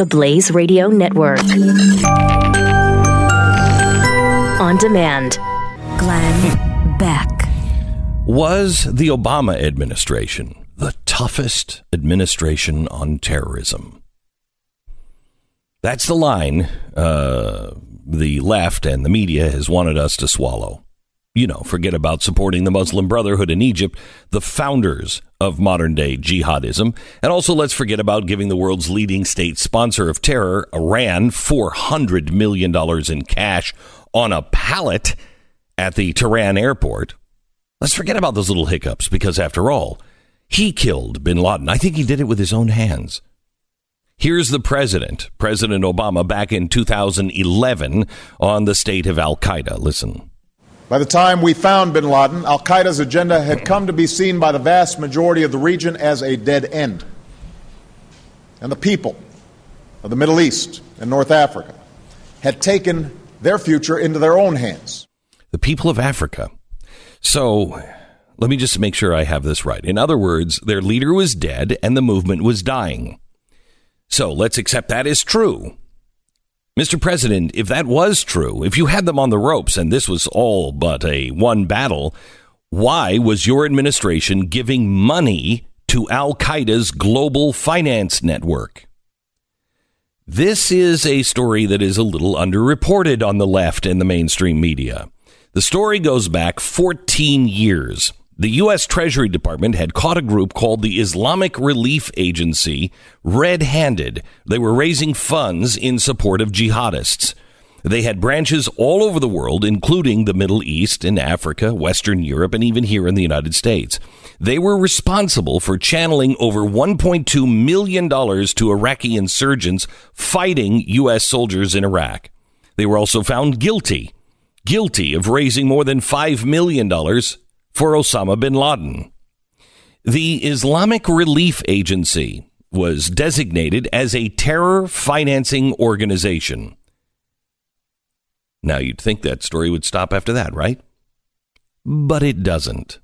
the Blaze Radio Network. On demand. Glenn Beck. Was the Obama administration the toughest administration on terrorism? That's the line uh, the left and the media has wanted us to swallow. You know, forget about supporting the Muslim Brotherhood in Egypt, the founders of modern day jihadism. And also, let's forget about giving the world's leading state sponsor of terror, Iran, $400 million in cash on a pallet at the Tehran airport. Let's forget about those little hiccups because, after all, he killed bin Laden. I think he did it with his own hands. Here's the president, President Obama, back in 2011 on the state of Al Qaeda. Listen. By the time we found bin Laden, Al Qaeda's agenda had come to be seen by the vast majority of the region as a dead end. And the people of the Middle East and North Africa had taken their future into their own hands. The people of Africa. So let me just make sure I have this right. In other words, their leader was dead and the movement was dying. So let's accept that is true. Mr. President, if that was true, if you had them on the ropes and this was all but a won battle, why was your administration giving money to Al Qaeda's global finance network? This is a story that is a little underreported on the left and the mainstream media. The story goes back 14 years the U.S. Treasury Department had caught a group called the Islamic Relief Agency red handed. They were raising funds in support of jihadists. They had branches all over the world, including the Middle East and Africa, Western Europe, and even here in the United States. They were responsible for channeling over $1.2 million to Iraqi insurgents fighting U.S. soldiers in Iraq. They were also found guilty, guilty of raising more than $5 million for Osama bin Laden. The Islamic Relief Agency was designated as a terror financing organization. Now, you'd think that story would stop after that, right? But it doesn't.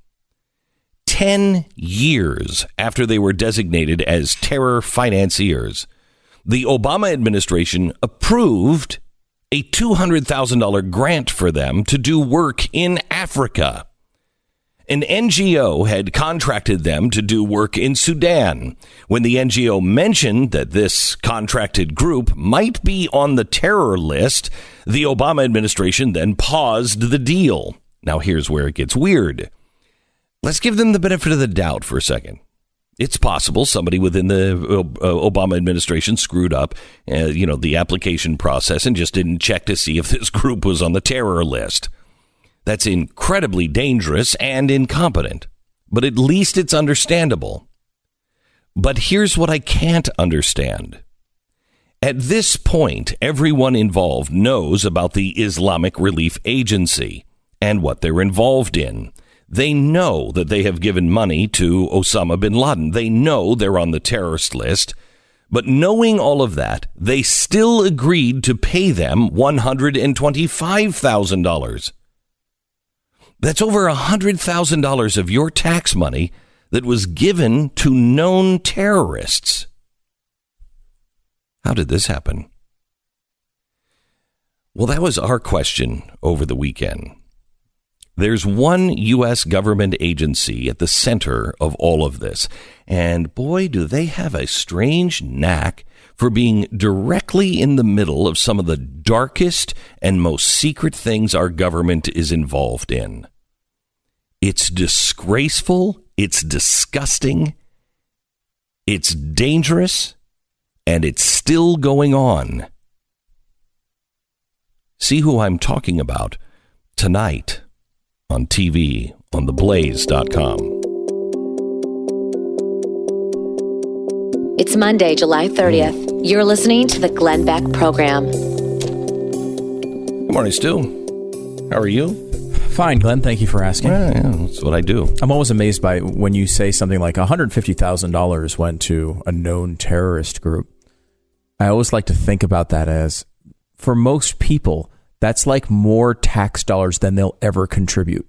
Ten years after they were designated as terror financiers, the Obama administration approved a $200,000 grant for them to do work in Africa. An NGO had contracted them to do work in Sudan. When the NGO mentioned that this contracted group might be on the terror list, the Obama administration then paused the deal. Now, here's where it gets weird. Let's give them the benefit of the doubt for a second. It's possible somebody within the uh, Obama administration screwed up, uh, you know, the application process and just didn't check to see if this group was on the terror list. That's incredibly dangerous and incompetent, but at least it's understandable. But here's what I can't understand. At this point, everyone involved knows about the Islamic Relief Agency and what they're involved in. They know that they have given money to Osama bin Laden. They know they're on the terrorist list. But knowing all of that, they still agreed to pay them $125,000. That's over $100,000 of your tax money that was given to known terrorists. How did this happen? Well, that was our question over the weekend. There's one U.S. government agency at the center of all of this. And boy, do they have a strange knack for being directly in the middle of some of the darkest and most secret things our government is involved in. It's disgraceful, it's disgusting, it's dangerous, and it's still going on. See who I'm talking about tonight on TV on theblaze.com. It's Monday, July 30th. You're listening to the Glenn Beck program. Good morning, Stu. How are you? Fine, Glenn. Thank you for asking. Yeah, yeah, that's what I do. I'm always amazed by when you say something like $150,000 went to a known terrorist group. I always like to think about that as, for most people, that's like more tax dollars than they'll ever contribute.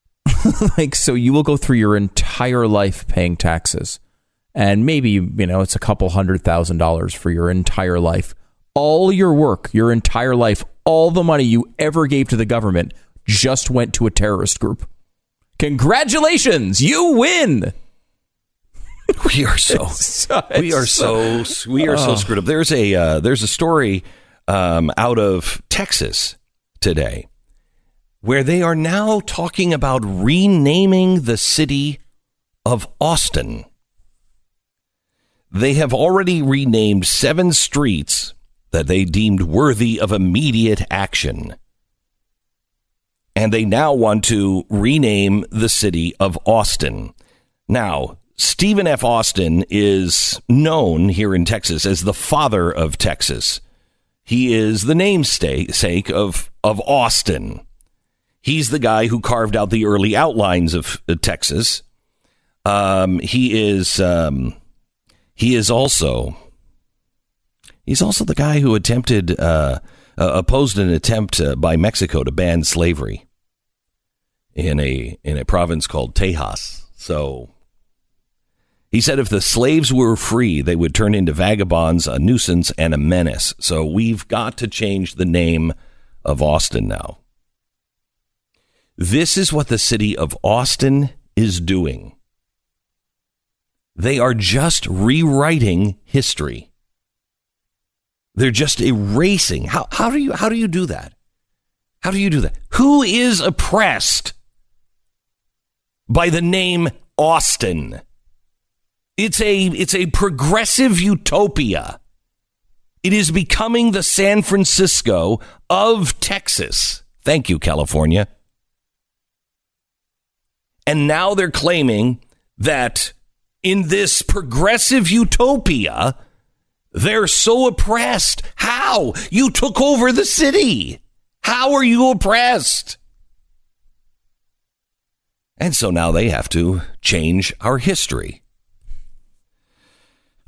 like, so you will go through your entire life paying taxes and maybe you know it's a couple hundred thousand dollars for your entire life. All your work, your entire life, all the money you ever gave to the government just went to a terrorist group. Congratulations, you win. We are so we are so we are so Oh. screwed up. There's a uh, there's a story um, out of Texas today where they are now talking about renaming the city of Austin. They have already renamed seven streets that they deemed worthy of immediate action. And they now want to rename the city of Austin. Now, Stephen F. Austin is known here in Texas as the father of Texas. He is the namesake of, of Austin. He's the guy who carved out the early outlines of uh, Texas. Um, he is um, he is also he's also the guy who attempted uh, uh, opposed an attempt uh, by Mexico to ban slavery in a in a province called Tejas. So he said if the slaves were free, they would turn into vagabonds, a nuisance, and a menace. So we've got to change the name of Austin now. This is what the city of Austin is doing. They are just rewriting history. They're just erasing. How, how do you how do you do that? How do you do that? Who is oppressed by the name Austin? It's a it's a progressive utopia. It is becoming the San Francisco of Texas. Thank you, California. And now they're claiming that in this progressive utopia, they're so oppressed. How? You took over the city. How are you oppressed? And so now they have to change our history.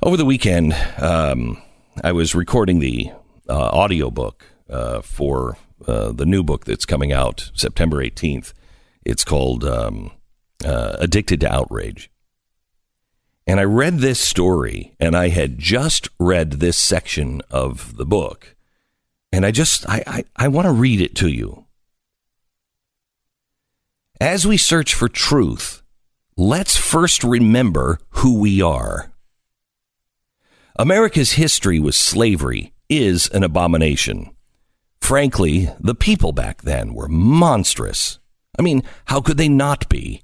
Over the weekend, um, I was recording the uh, audiobook uh, for uh, the new book that's coming out September 18th. It's called um, uh, Addicted to Outrage. And I read this story, and I had just read this section of the book. And I just, I, I, I want to read it to you. As we search for truth, let's first remember who we are. America's history with slavery is an abomination. Frankly, the people back then were monstrous. I mean, how could they not be?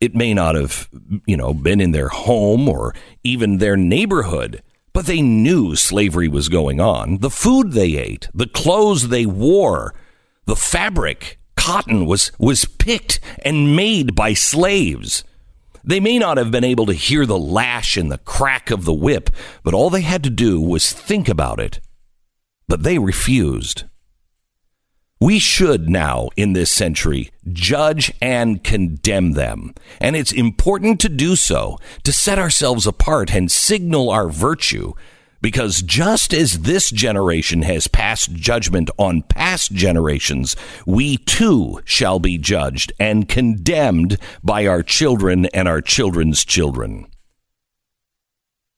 It may not have, you know, been in their home or even their neighborhood, but they knew slavery was going on. The food they ate, the clothes they wore, the fabric, cotton was was picked and made by slaves. They may not have been able to hear the lash and the crack of the whip, but all they had to do was think about it. But they refused. We should now, in this century, judge and condemn them. And it's important to do so, to set ourselves apart and signal our virtue. Because just as this generation has passed judgment on past generations, we too shall be judged and condemned by our children and our children's children.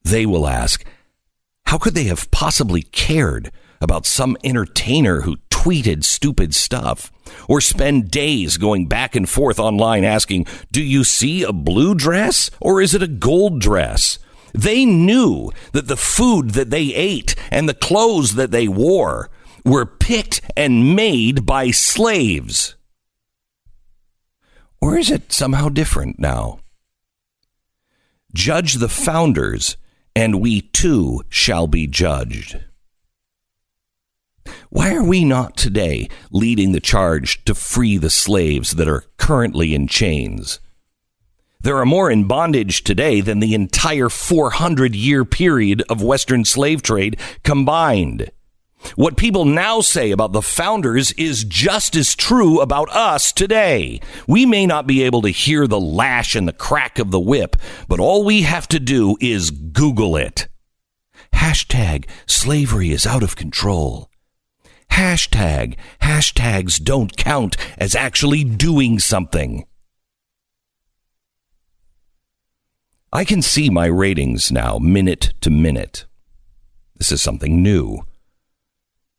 They will ask, how could they have possibly cared about some entertainer who tweeted stupid stuff? Or spend days going back and forth online asking, do you see a blue dress or is it a gold dress? They knew that the food that they ate and the clothes that they wore were picked and made by slaves. Or is it somehow different now? Judge the founders, and we too shall be judged. Why are we not today leading the charge to free the slaves that are currently in chains? There are more in bondage today than the entire 400 year period of Western slave trade combined. What people now say about the founders is just as true about us today. We may not be able to hear the lash and the crack of the whip, but all we have to do is Google it. Hashtag slavery is out of control. Hashtag hashtags don't count as actually doing something. I can see my ratings now, minute to minute. This is something new.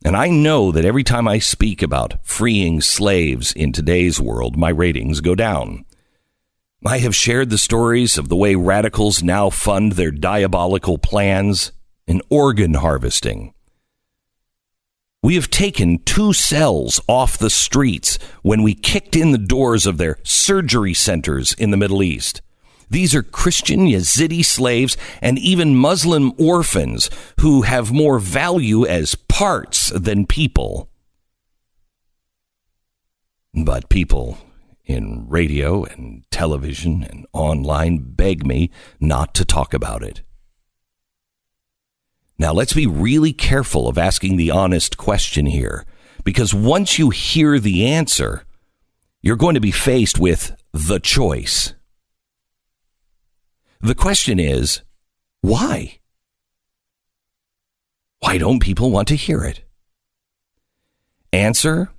And I know that every time I speak about freeing slaves in today's world, my ratings go down. I have shared the stories of the way radicals now fund their diabolical plans in organ harvesting. We have taken two cells off the streets when we kicked in the doors of their surgery centers in the Middle East. These are Christian Yazidi slaves and even Muslim orphans who have more value as parts than people. But people in radio and television and online beg me not to talk about it. Now, let's be really careful of asking the honest question here, because once you hear the answer, you're going to be faced with the choice. The question is, why? Why don't people want to hear it? Answer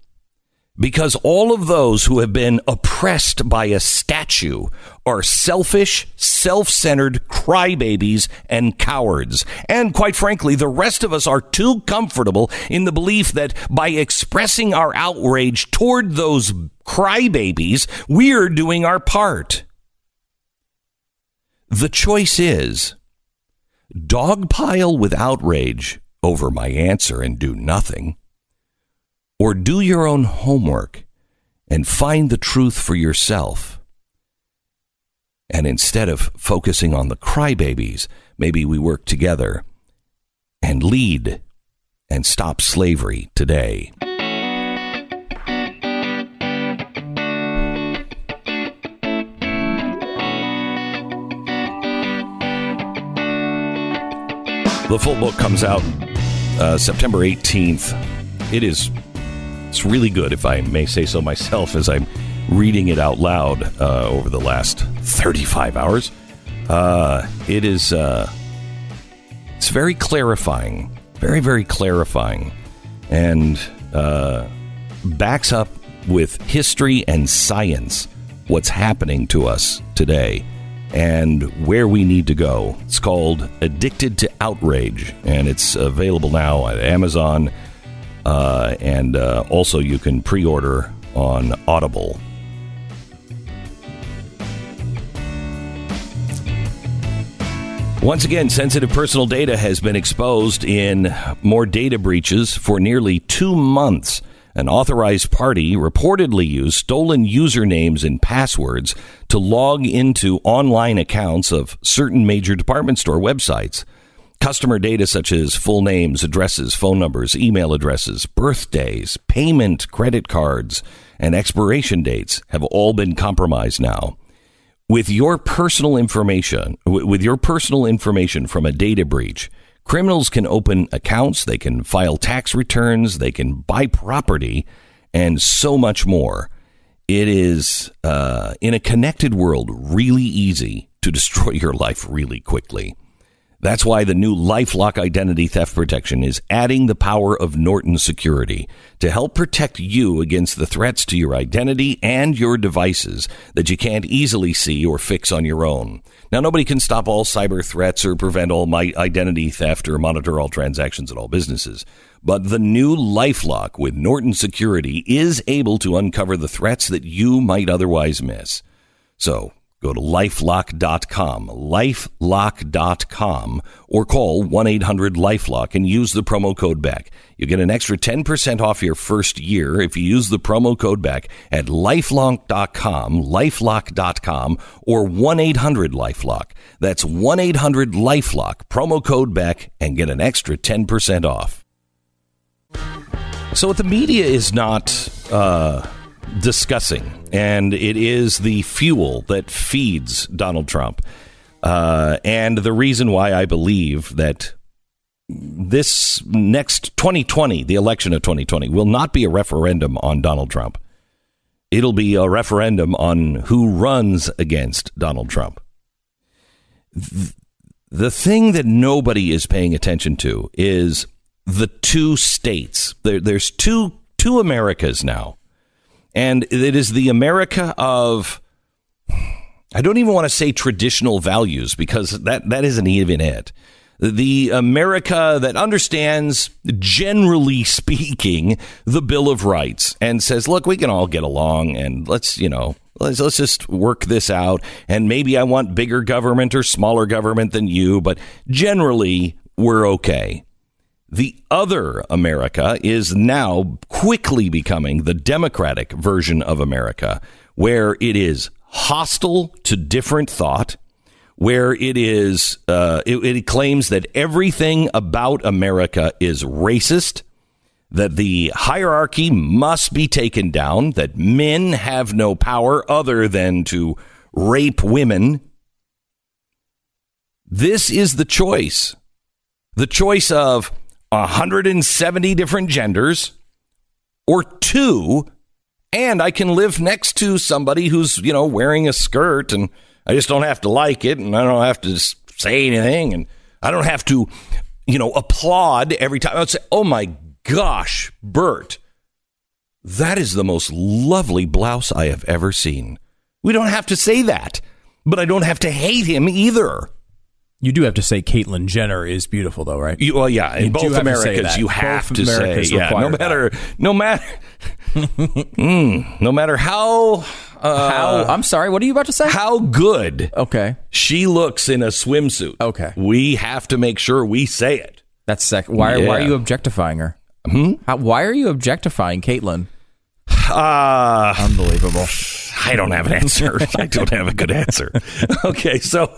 because all of those who have been oppressed by a statue are selfish, self centered crybabies and cowards. And quite frankly, the rest of us are too comfortable in the belief that by expressing our outrage toward those crybabies, we're doing our part. The choice is dogpile with outrage over my answer and do nothing or do your own homework and find the truth for yourself. And instead of focusing on the crybabies, maybe we work together and lead and stop slavery today. The full book comes out uh, September 18th. It is it's really good, if I may say so myself, as I'm reading it out loud uh, over the last 35 hours. Uh, it is uh, it's very clarifying, very very clarifying, and uh, backs up with history and science what's happening to us today and where we need to go. It's called Addicted to Outrage, and it's available now at Amazon uh, and uh, also, you can pre order on Audible. Once again, sensitive personal data has been exposed in more data breaches for nearly two months. An authorized party reportedly used stolen usernames and passwords to log into online accounts of certain major department store websites. Customer data such as full names, addresses, phone numbers, email addresses, birthdays, payment credit cards, and expiration dates have all been compromised now. With your personal information, with your personal information from a data breach, criminals can open accounts, they can file tax returns, they can buy property, and so much more. It is, uh, in a connected world, really easy to destroy your life really quickly. That's why the new Lifelock identity theft protection is adding the power of Norton security to help protect you against the threats to your identity and your devices that you can't easily see or fix on your own. Now, nobody can stop all cyber threats or prevent all my identity theft or monitor all transactions at all businesses. But the new Lifelock with Norton security is able to uncover the threats that you might otherwise miss. So Go to lifelock.com, lifelock.com, or call 1 800 Lifelock and use the promo code BECK. You get an extra 10% off your first year if you use the promo code BECK at lifelock.com, lifelock.com, or 1 800 Lifelock. That's 1 800 Lifelock, promo code BECK, and get an extra 10% off. So, what the media is not. Uh, discussing, and it is the fuel that feeds Donald Trump. Uh, and the reason why I believe that this next 2020, the election of 2020, will not be a referendum on Donald Trump. It'll be a referendum on who runs against Donald Trump. The thing that nobody is paying attention to is the two states. There, there's two two Americas now and it is the America of I don't even want to say traditional values because that, that isn't even it. The America that understands, generally speaking, the Bill of Rights and says, look, we can all get along and let's, you know, let's, let's just work this out. And maybe I want bigger government or smaller government than you, but generally we're okay. The other America is now quickly becoming the Democratic version of America, where it is hostile to different thought, where it is uh, it, it claims that everything about America is racist, that the hierarchy must be taken down, that men have no power other than to rape women. This is the choice. The choice of 170 different genders or two and I can live next to somebody who's, you know, wearing a skirt and I just don't have to like it and I don't have to say anything and I don't have to, you know, applaud every time. I would say, "Oh my gosh, Bert, that is the most lovely blouse I have ever seen." We don't have to say that, but I don't have to hate him either. You do have to say Caitlyn Jenner is beautiful, though, right? You, well, yeah, in You do both have to say Americas, you have Both to say, Americas yeah, no require that. matter, no matter, Mm, no matter how uh, How? I'm sorry. What are you about to say? how good okay, she looks in a swimsuit. Okay. we have to make sure we say it. that's sec. Why? Why are you objectifying her? Hmm? How, why are you objectifying Caitlyn? Uh, Unbelievable. I don't have an answer. I don't have a good answer. Okay, so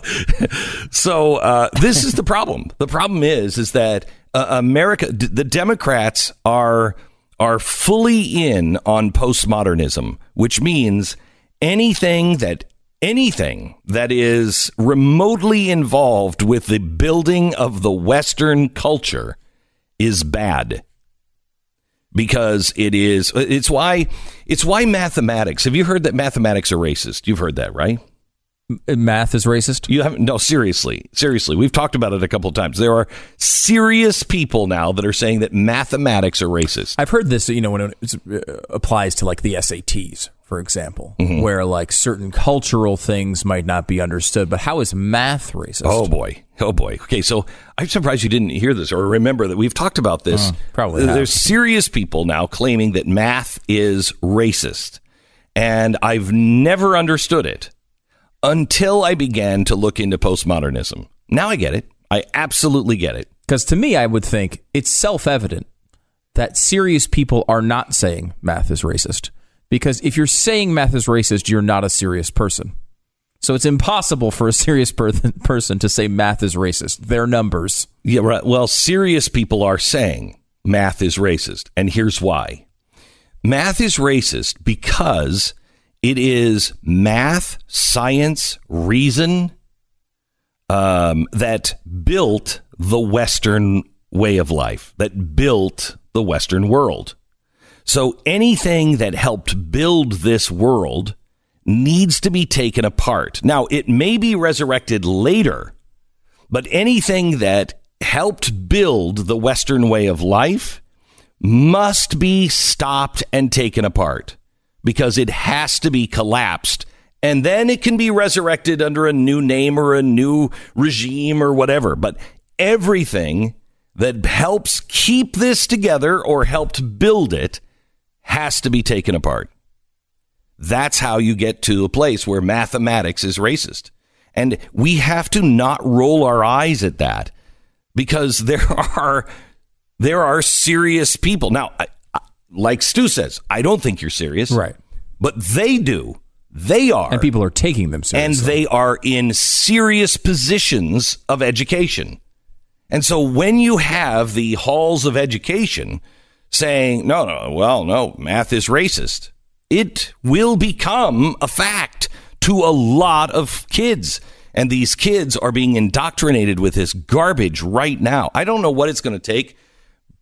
so uh, this is the problem. The problem is is that uh, America, d- the Democrats are are fully in on postmodernism, which means anything that anything that is remotely involved with the building of the Western culture is bad because it is it's why it's why mathematics have you heard that mathematics are racist? You've heard that right? Math is racist. you haven't no seriously seriously. We've talked about it a couple of times. There are serious people now that are saying that mathematics are racist. I've heard this, you know, when it applies to like the SATs, for example, Mm-hmm. where like certain cultural things might not be understood. But how is math racist? Oh boy. Oh boy. Okay, so I'm surprised you didn't hear this or remember that we've talked about this. probably have. There's serious people now claiming that math is racist. And I've never understood it until I began to look into postmodernism. Now I get it. I absolutely get it. Because to me, I would think it's self evident that serious people are not saying math is racist. Because if you're saying math is racist, you're not a serious person. So it's impossible for a serious per- person to say math is racist. They're numbers. Yeah, right. Well, serious people are saying math is racist. And here's why math is racist because it is math, science, reason um, that built the Western way of life, that built the Western world. So anything that helped build this world needs to be taken apart. Now, it may be resurrected later, but anything that helped build the Western way of life must be stopped and taken apart because it has to be collapsed. And then it can be resurrected under a new name or a new regime or whatever. But everything that helps keep this together or helped build it has to be taken apart. That's how you get to a place where mathematics is racist. And we have to not roll our eyes at that because there are there are serious people. Now, I, I, like Stu says, I don't think you're serious. Right. But they do. They are. And people are taking them seriously. and they are in serious positions of education. And so when you have the halls of education saying, no, no, well, no, math is racist, it will become a fact to a lot of kids. And these kids are being indoctrinated with this garbage right now. I don't know what it's going to take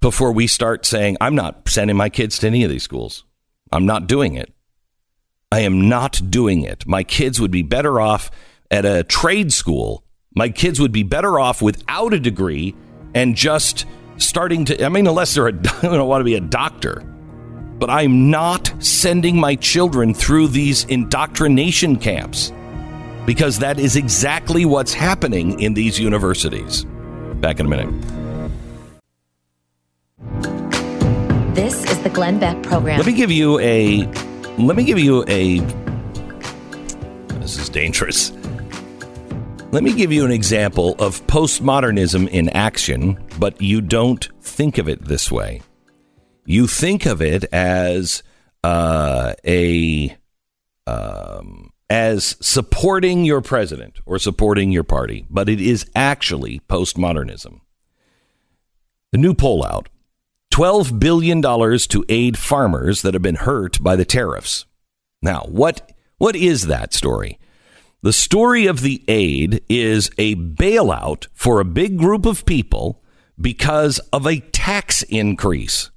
before we start saying, I'm not sending my kids to any of these schools. I'm not doing it. I am not doing it. My kids would be better off at a trade school. My kids would be better off without a degree and just starting to. I mean, unless they're a, don't want to be a doctor. But I'm not sending my children through these indoctrination camps. because that is exactly what's happening in these universities. Back in a minute. This is the Glenn Beck program. Let me give you a. Let me give you a. This is dangerous. Let me give you an example of postmodernism in action, but you don't think of it this way. You think of it as uh, a um, as supporting your president or supporting your party, but it is actually postmodernism. The new poll out $12 billion to aid farmers that have been hurt by the tariffs. Now, what, what is that story? The story of the aid is a bailout for a big group of people because of a tax increase.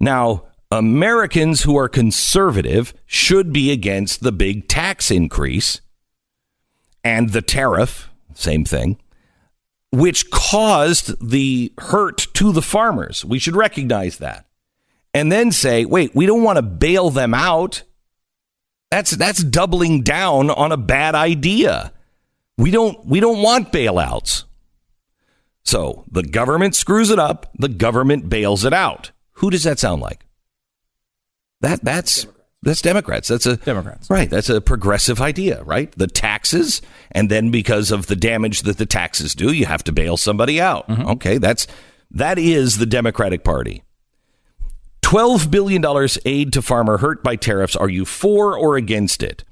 Now, Americans who are conservative should be against the big tax increase and the tariff, same thing, which caused the hurt to the farmers. We should recognize that. And then say, wait, we don't want to bail them out. That's that's doubling down on a bad idea. We don't we don't want bailouts. So, the government screws it up, the government bails it out. Who does that sound like? That that's Democrats. that's Democrats. That's a Democrats. Right. That's a progressive idea, right? The taxes, and then because of the damage that the taxes do, you have to bail somebody out. Mm-hmm. Okay, that's that is the Democratic Party. $12 billion aid to farmer hurt by tariffs. Are you for or against it?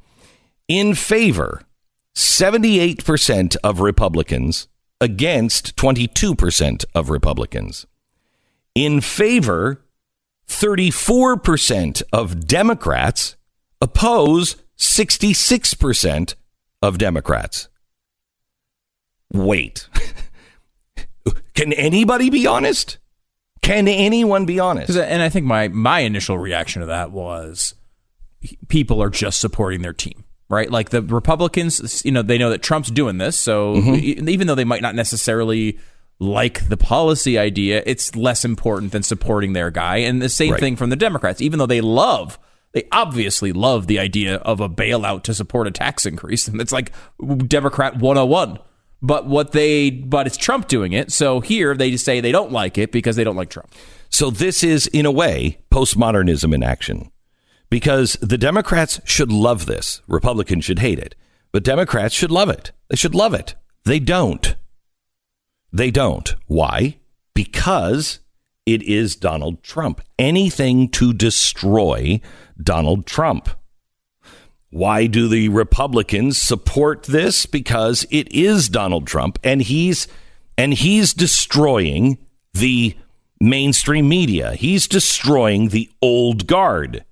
In favor, 78% of Republicans, against 22% of Republicans. In favor, 34% of Democrats oppose 66% of Democrats. Wait. Can anybody be honest? Can anyone be honest? And I think my my initial reaction to that was people are just supporting their team, right? Like the Republicans, you know, they know that Trump's doing this, so mm-hmm. even though they might not necessarily like the policy idea, it's less important than supporting their guy. And the same right. thing from the Democrats, even though they love they obviously love the idea of a bailout to support a tax increase. And it's like Democrat 101. But what they but it's Trump doing it. So here they just say they don't like it because they don't like Trump. So this is in a way postmodernism in action. Because the Democrats should love this. Republicans should hate it. But Democrats should love it. They should love it. They don't. They don't. Why? Because it is Donald Trump. Anything to destroy Donald Trump. Why do the Republicans support this? Because it is Donald Trump and he's and he's destroying the mainstream media. He's destroying the old guard.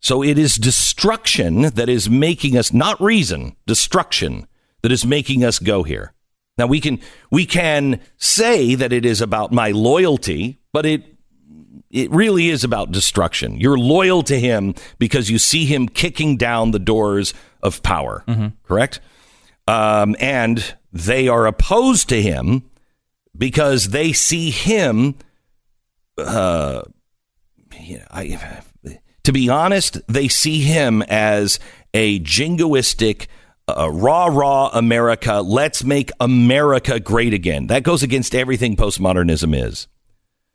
So it is destruction that is making us not reason, destruction that is making us go here. Now we can we can say that it is about my loyalty, but it it really is about destruction. You're loyal to him because you see him kicking down the doors of power. Mm-hmm. Correct? Um, and they are opposed to him because they see him. Uh, you know, I, to be honest, they see him as a jingoistic uh, raw, rah America, let's make America great again. That goes against everything postmodernism is.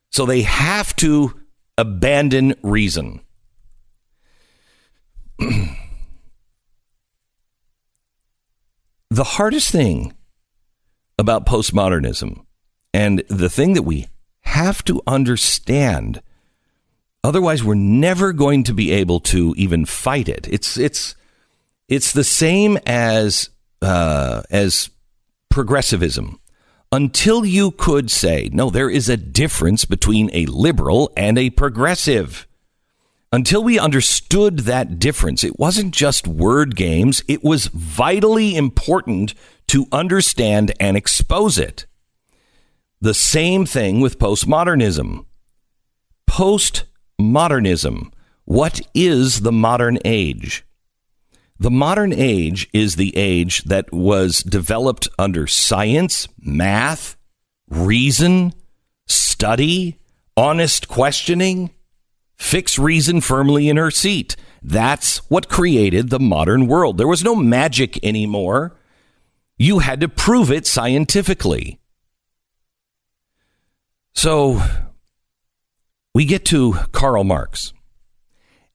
So they have to abandon reason. the hardest thing about postmodernism and the thing that we have to understand otherwise we're never going to be able to even fight it it's it's it's the same as uh, as progressivism. Until you could say, no, there is a difference between a liberal and a progressive. Until we understood that difference, it wasn't just word games, it was vitally important to understand and expose it. The same thing with postmodernism. Postmodernism. What is the modern age? The modern age is the age that was developed under science, math, reason, study, honest questioning. Fix reason firmly in her seat. That's what created the modern world. There was no magic anymore. You had to prove it scientifically. So we get to Karl Marx.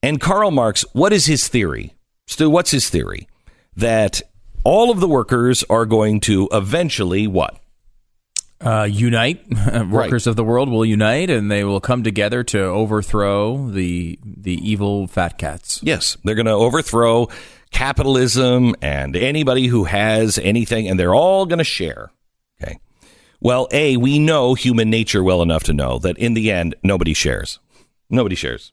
And Karl Marx, what is his theory? Stu, what's his theory? That all of the workers are going to eventually what? Uh, unite. Workers of the world will unite, and they will come together to overthrow the the evil fat cats. Yes, they're going to overthrow capitalism and anybody who has anything, and they're all going to share. Well, a we know human nature well enough to know that in the end, nobody shares. Nobody shares.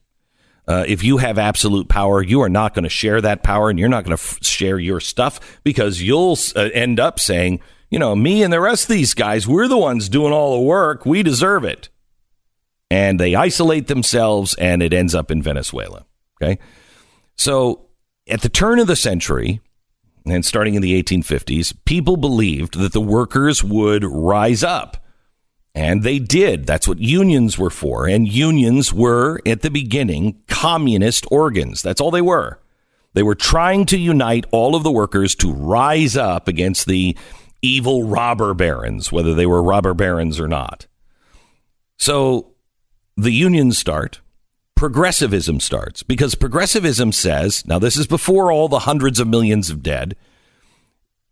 Uh, if you have absolute power, you are not going to share that power, and you're not going to f- share your stuff because you'll uh, end up saying you know, me and the rest of these guys, we're the ones doing all the work. We deserve it. And they isolate themselves, and it ends up in Venezuela. Okay. So at the turn of the century, and starting in the 1850s, people believed that the workers would rise up. And they did. That's what unions were for. And unions were, at the beginning, communist organs. That's all they were. They were trying to unite all of the workers to rise up against the evil robber barons, whether they were robber barons or not. So the unions start, progressivism starts, because progressivism says, now this is before all the hundreds of millions of dead,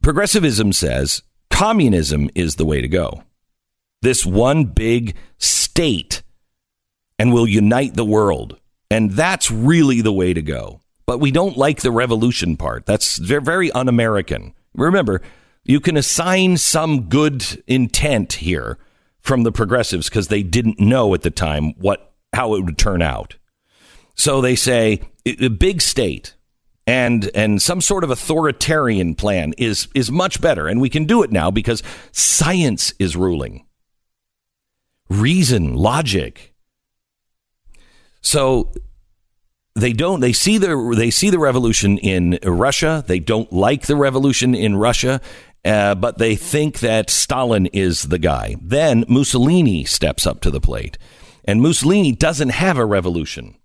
progressivism says communism is the way to go. This one big state and will unite the world. And that's really the way to go. But we don't like the revolution part. That's very un American. Remember, you can assign some good intent here from the progressives because they didn't know at the time what how it would turn out. So they say a big state and and some sort of authoritarian plan is is much better and we can do it now because science is ruling. Reason, logic. So they don't they see the they see the revolution in Russia they don't like the revolution in Russia uh, but they think that Stalin is the guy. Then Mussolini steps up to the plate, and Mussolini doesn't have a revolution.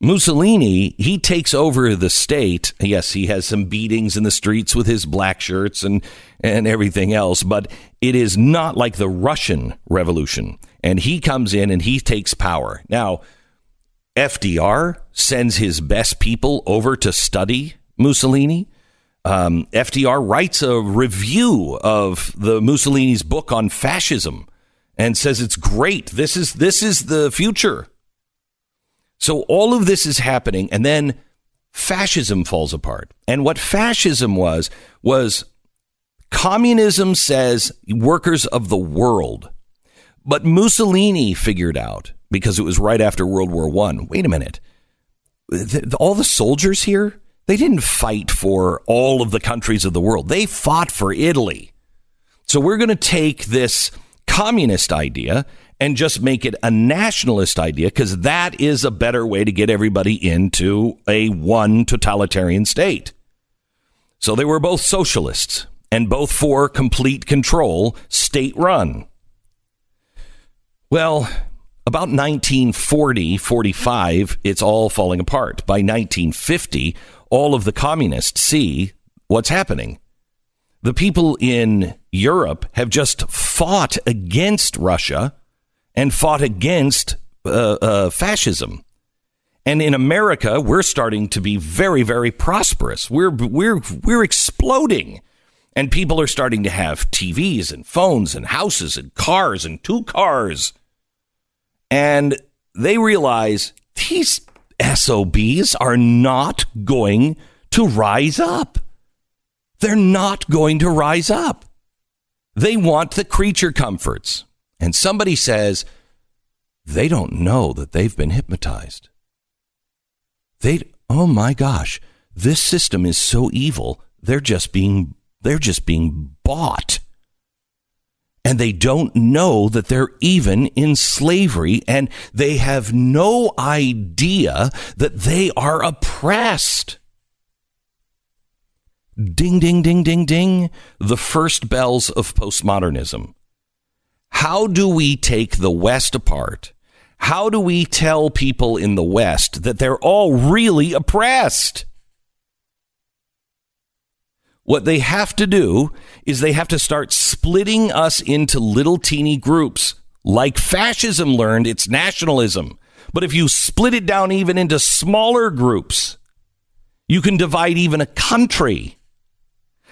Mussolini, he takes over the state. Yes, he has some beatings in the streets with his black shirts and, and everything else, but it is not like the Russian Revolution. And he comes in and he takes power. Now, FDR sends his best people over to study Mussolini. Um, FDR writes a review of the Mussolini's book on fascism and says it's great. This is this is the future. So all of this is happening, and then fascism falls apart. And what fascism was was communism says workers of the world, but Mussolini figured out because it was right after World War One. Wait a minute, all the soldiers here they didn't fight for all of the countries of the world. They fought for Italy. So we're going to take this communist idea and just make it a nationalist idea because that is a better way to get everybody into a one totalitarian state. So they were both socialists and both for complete control, state run. Well, about 1940, 45, it's all falling apart. By 1950, all of the communists see what's happening. The people in Europe have just fought against Russia and fought against uh, uh, fascism. And in America, we're starting to be very, very prosperous. We're, we're, we're exploding. And people are starting to have TVs and phones and houses and cars and two cars. And they realize these SOBs are not going to rise up. They're not going to rise up. They want the creature comforts. And somebody says they don't know that they've been hypnotized. They oh my gosh, this system is so evil. They're just being they're just being bought and they don't know that they're even in slavery and they have no idea that they are oppressed. Ding, ding, ding, ding, ding. The first bells of postmodernism. How do we take the West apart? How do we tell people in the West that they're all really oppressed? What they have to do is they have to start splitting us into little teeny groups. Like fascism learned, it's nationalism. But if you split it down even into smaller groups, you can divide even a country.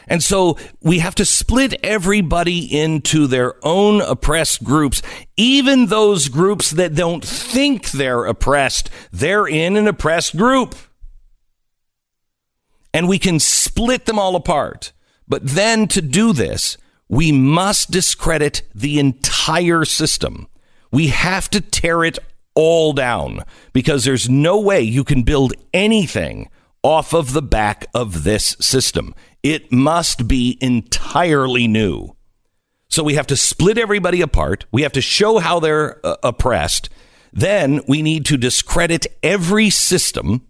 And so we have to split everybody into their own oppressed groups, even those groups that don't think they're oppressed. They're in an oppressed group and we can split them all apart. But then to do this, we must discredit the entire system. We have to tear it all down because there's no way you can build anything off of the back of this system. It must be entirely new. So we have to split everybody apart. We have to show how they're uh, oppressed. Then we need to discredit every system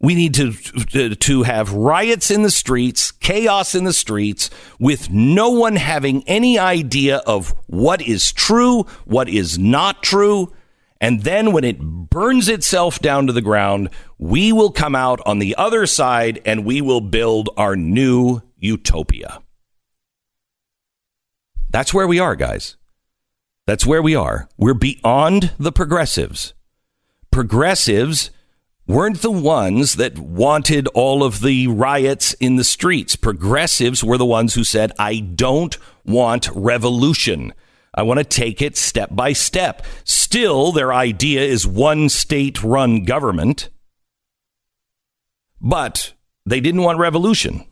we need to, to, to have riots in the streets, chaos in the streets, with no one having any idea of what is true, what is not true. And then when it burns itself down to the ground, we will come out on the other side and we will build our new utopia. That's where we are, guys. That's where we are. We're beyond the progressives. Progressives weren't the ones that wanted all of the riots in the streets. Progressives were the ones who said, I don't want revolution. I want to take it step by step. Still, their idea is one state run government, but they didn't want revolution.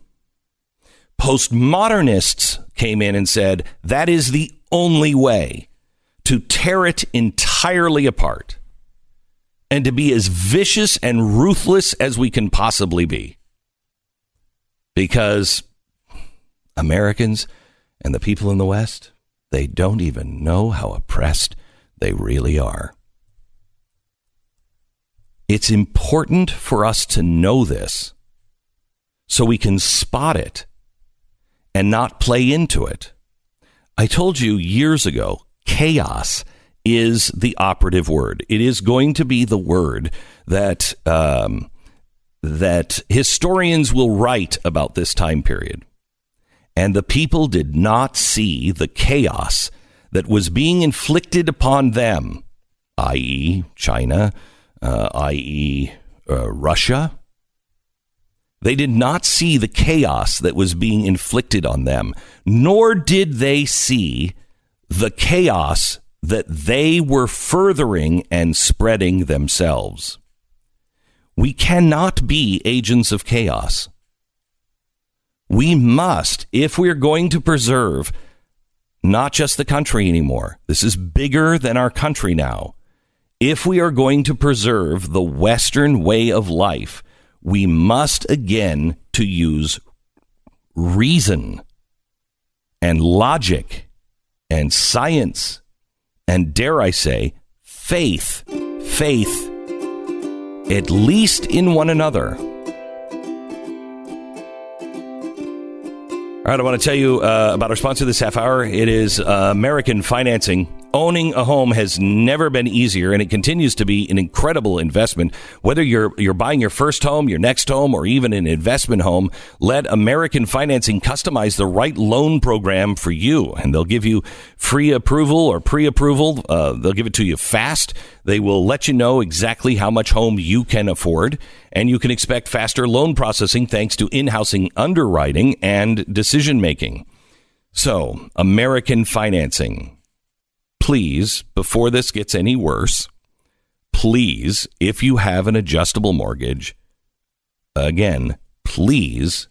Postmodernists came in and said that is the only way to tear it entirely apart and to be as vicious and ruthless as we can possibly be. Because Americans and the people in the West, they don't even know how oppressed they really are. It's important for us to know this so we can spot it and not play into it. I told you years ago, chaos is the operative word. It is going to be the word that um, that historians will write about this time period. And the people did not see the chaos that was being inflicted upon them, i.e., China, uh, i.e., uh, Russia. They did not see the chaos that was being inflicted on them, nor did they see the chaos that they were furthering and spreading themselves. We cannot be agents of chaos. We must, if we're going to preserve not just the country anymore, this is bigger than our country now. If we are going to preserve the Western way of life, we must again to use reason and logic and science and dare I say, faith, faith, at least in one another. All right, I want to tell you uh, about our sponsor this half hour. It is uh, American Financing owning a home has never been easier and it continues to be an incredible investment. Whether you're, you're buying your first home, your next home, or even an investment home, let American Financing customize the right loan program for you. And they'll give you free approval or pre approval. Uh, they'll give it to you fast. They will let you know exactly how much home you can afford. And you can expect faster loan processing thanks to in housing underwriting and decision making. So, American Financing please, before this gets any worse, please, if you have an adjustable mortgage, again, please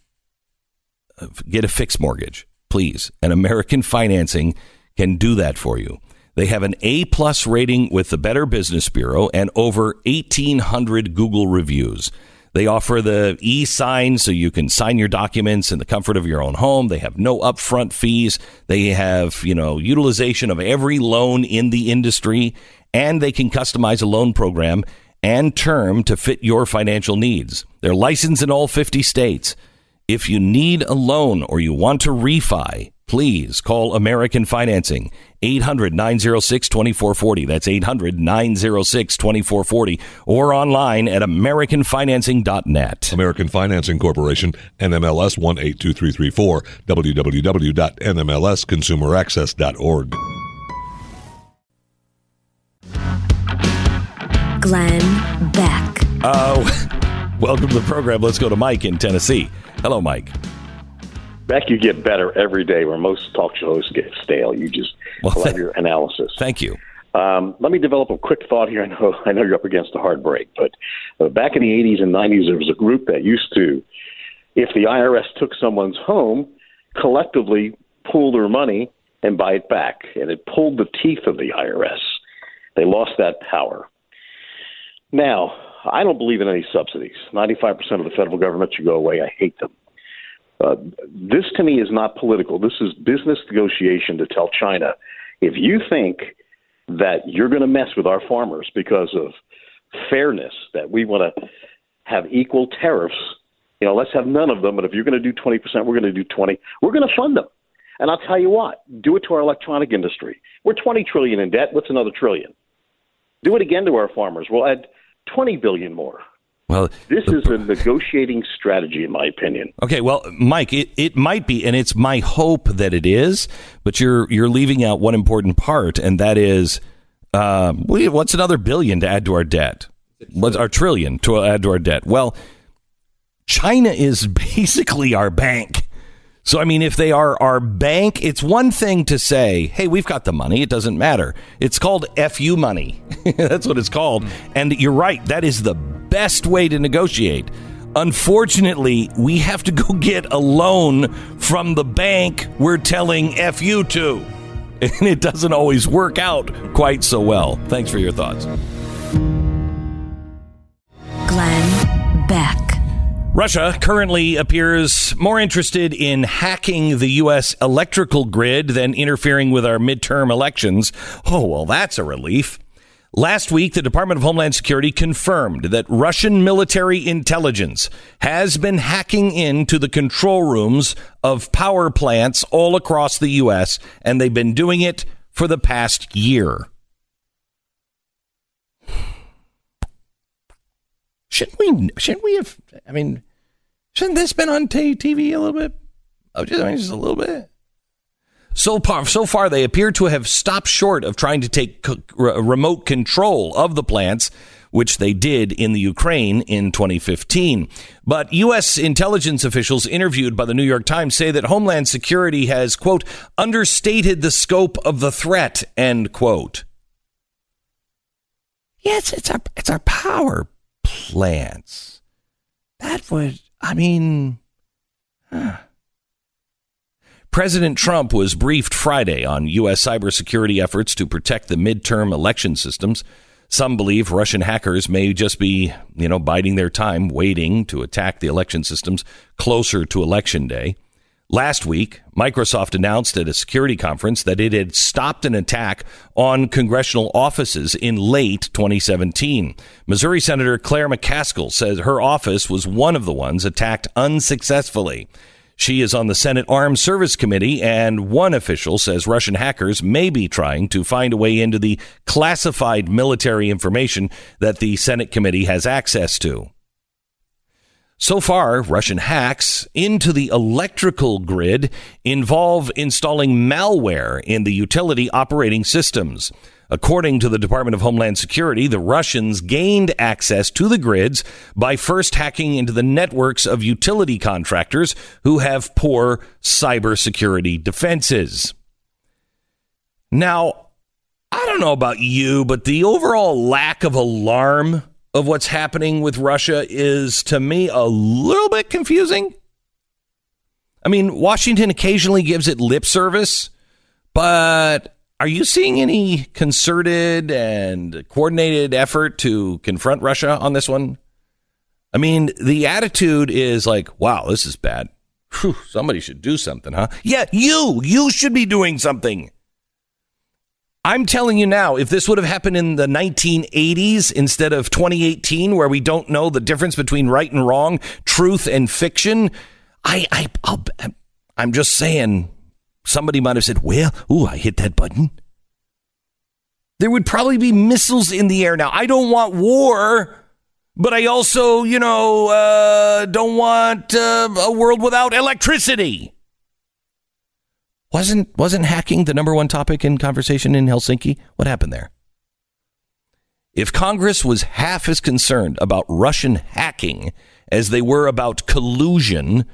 uh, get a fixed mortgage. Please. And American Financing can do that for you. They have an A plus rating with the Better Business Bureau and over 1,800 Google reviews. They offer the e sign so you can sign your documents in the comfort of your own home. They have no upfront fees. They have, you know, utilization of every loan in the industry and they can customize a loan program and term to fit your financial needs. They're licensed in all 50 states. If you need a loan or you want to refi, please call American Financing. 800 906 2440. That's 800 906 2440. Or online at AmericanFinancing.net. American Financing Corporation, NMLS 182334, www.nmlsconsumeraccess.org. Glenn Beck. Uh, welcome to the program. Let's go to Mike in Tennessee. Hello, Mike. Beck, you get better every day where most talk show hosts get stale. You just Well, love your analysis. Thank you. Um, let me develop a quick thought here. I know, I know you're up against a hard break, but uh, back in the 80s and 90s, there was a group that used to, if the IRS took someone's home, collectively pool their money and buy it back. And it pulled the teeth of the IRS. They lost that power. Now, I don't believe in any subsidies. 95% of the federal government should go away. I hate them. Uh, this to me is not political. This is business negotiation to tell China if you think that you're going to mess with our farmers because of fairness, that we want to have equal tariffs, you know, let's have none of them. But if you're going to do 20%, we're going to do 20. We're going to fund them. And I'll tell you what, do it to our electronic industry. We're 20 trillion in debt. What's another trillion? Do it again to our farmers. We'll add 20 billion more. Well, This is a negotiating strategy, in my opinion. Okay, well, Mike, it, it might be, and it's my hope that it is, but you're you're leaving out one important part, and that is, uh, what's another billion to add to our debt? What's our trillion to add to our debt? Well, China is basically our bank. So, I mean, if they are our bank, it's one thing to say, hey, we've got the money. It doesn't matter. It's called FU money. That's what it's called. And you're right. That is the best way to negotiate. Unfortunately, we have to go get a loan from the bank we're telling FU to. And it doesn't always work out quite so well. Thanks for your thoughts. Glenn Beck. Russia currently appears more interested in hacking the U.S. electrical grid than interfering with our midterm elections. Oh, well, that's a relief. Last week, the Department of Homeland Security confirmed that Russian military intelligence has been hacking into the control rooms of power plants all across the U.S., and they've been doing it for the past year. Shouldn't we? Shouldn't we have? I mean, shouldn't this been on t- TV a little bit? Oh, just, I mean, just a little bit. So far, so far, they appear to have stopped short of trying to take remote control of the plants, which they did in the Ukraine in 2015. But U.S. intelligence officials interviewed by the New York Times say that Homeland Security has, quote, understated the scope of the threat, end quote. Yes, it's our, it's our power plants. That would, I mean, huh. President Trump was briefed Friday on U.S. cybersecurity efforts to protect the midterm election systems. Some believe Russian hackers may just be, you know, biding their time, waiting to attack the election systems closer to election day. Last week, Microsoft announced at a security conference that it had stopped an attack on congressional offices in late 2017. Missouri Senator Claire McCaskill says her office was one of the ones attacked unsuccessfully. She is on the Senate Armed Service Committee, and one official says Russian hackers may be trying to find a way into the classified military information that the Senate committee has access to. So far, Russian hacks into the electrical grid involve installing malware in the utility operating systems. According to the Department of Homeland Security, the Russians gained access to the grids by first hacking into the networks of utility contractors who have poor cybersecurity defenses. Now, I don't know about you, but the overall lack of alarm of what's happening with Russia is to me a little bit confusing. I mean, Washington occasionally gives it lip service, but are you seeing any concerted and coordinated effort to confront Russia on this one? I mean, the attitude is like, wow, this is bad. Whew, somebody should do something, huh? Yeah, you, you should be doing something. I'm telling you now, if this would have happened in the 1980s instead of 2018, where we don't know the difference between right and wrong, truth and fiction, I, I, I'll, I'm just saying, somebody might have said, well, ooh, I hit that button. There would probably be missiles in the air. Now, I don't want war, but I also, you know, uh, don't want uh, a world without electricity. Wasn't wasn't hacking the number one topic in conversation in Helsinki? What happened there? If Congress was half as concerned about Russian hacking as they were about collusion,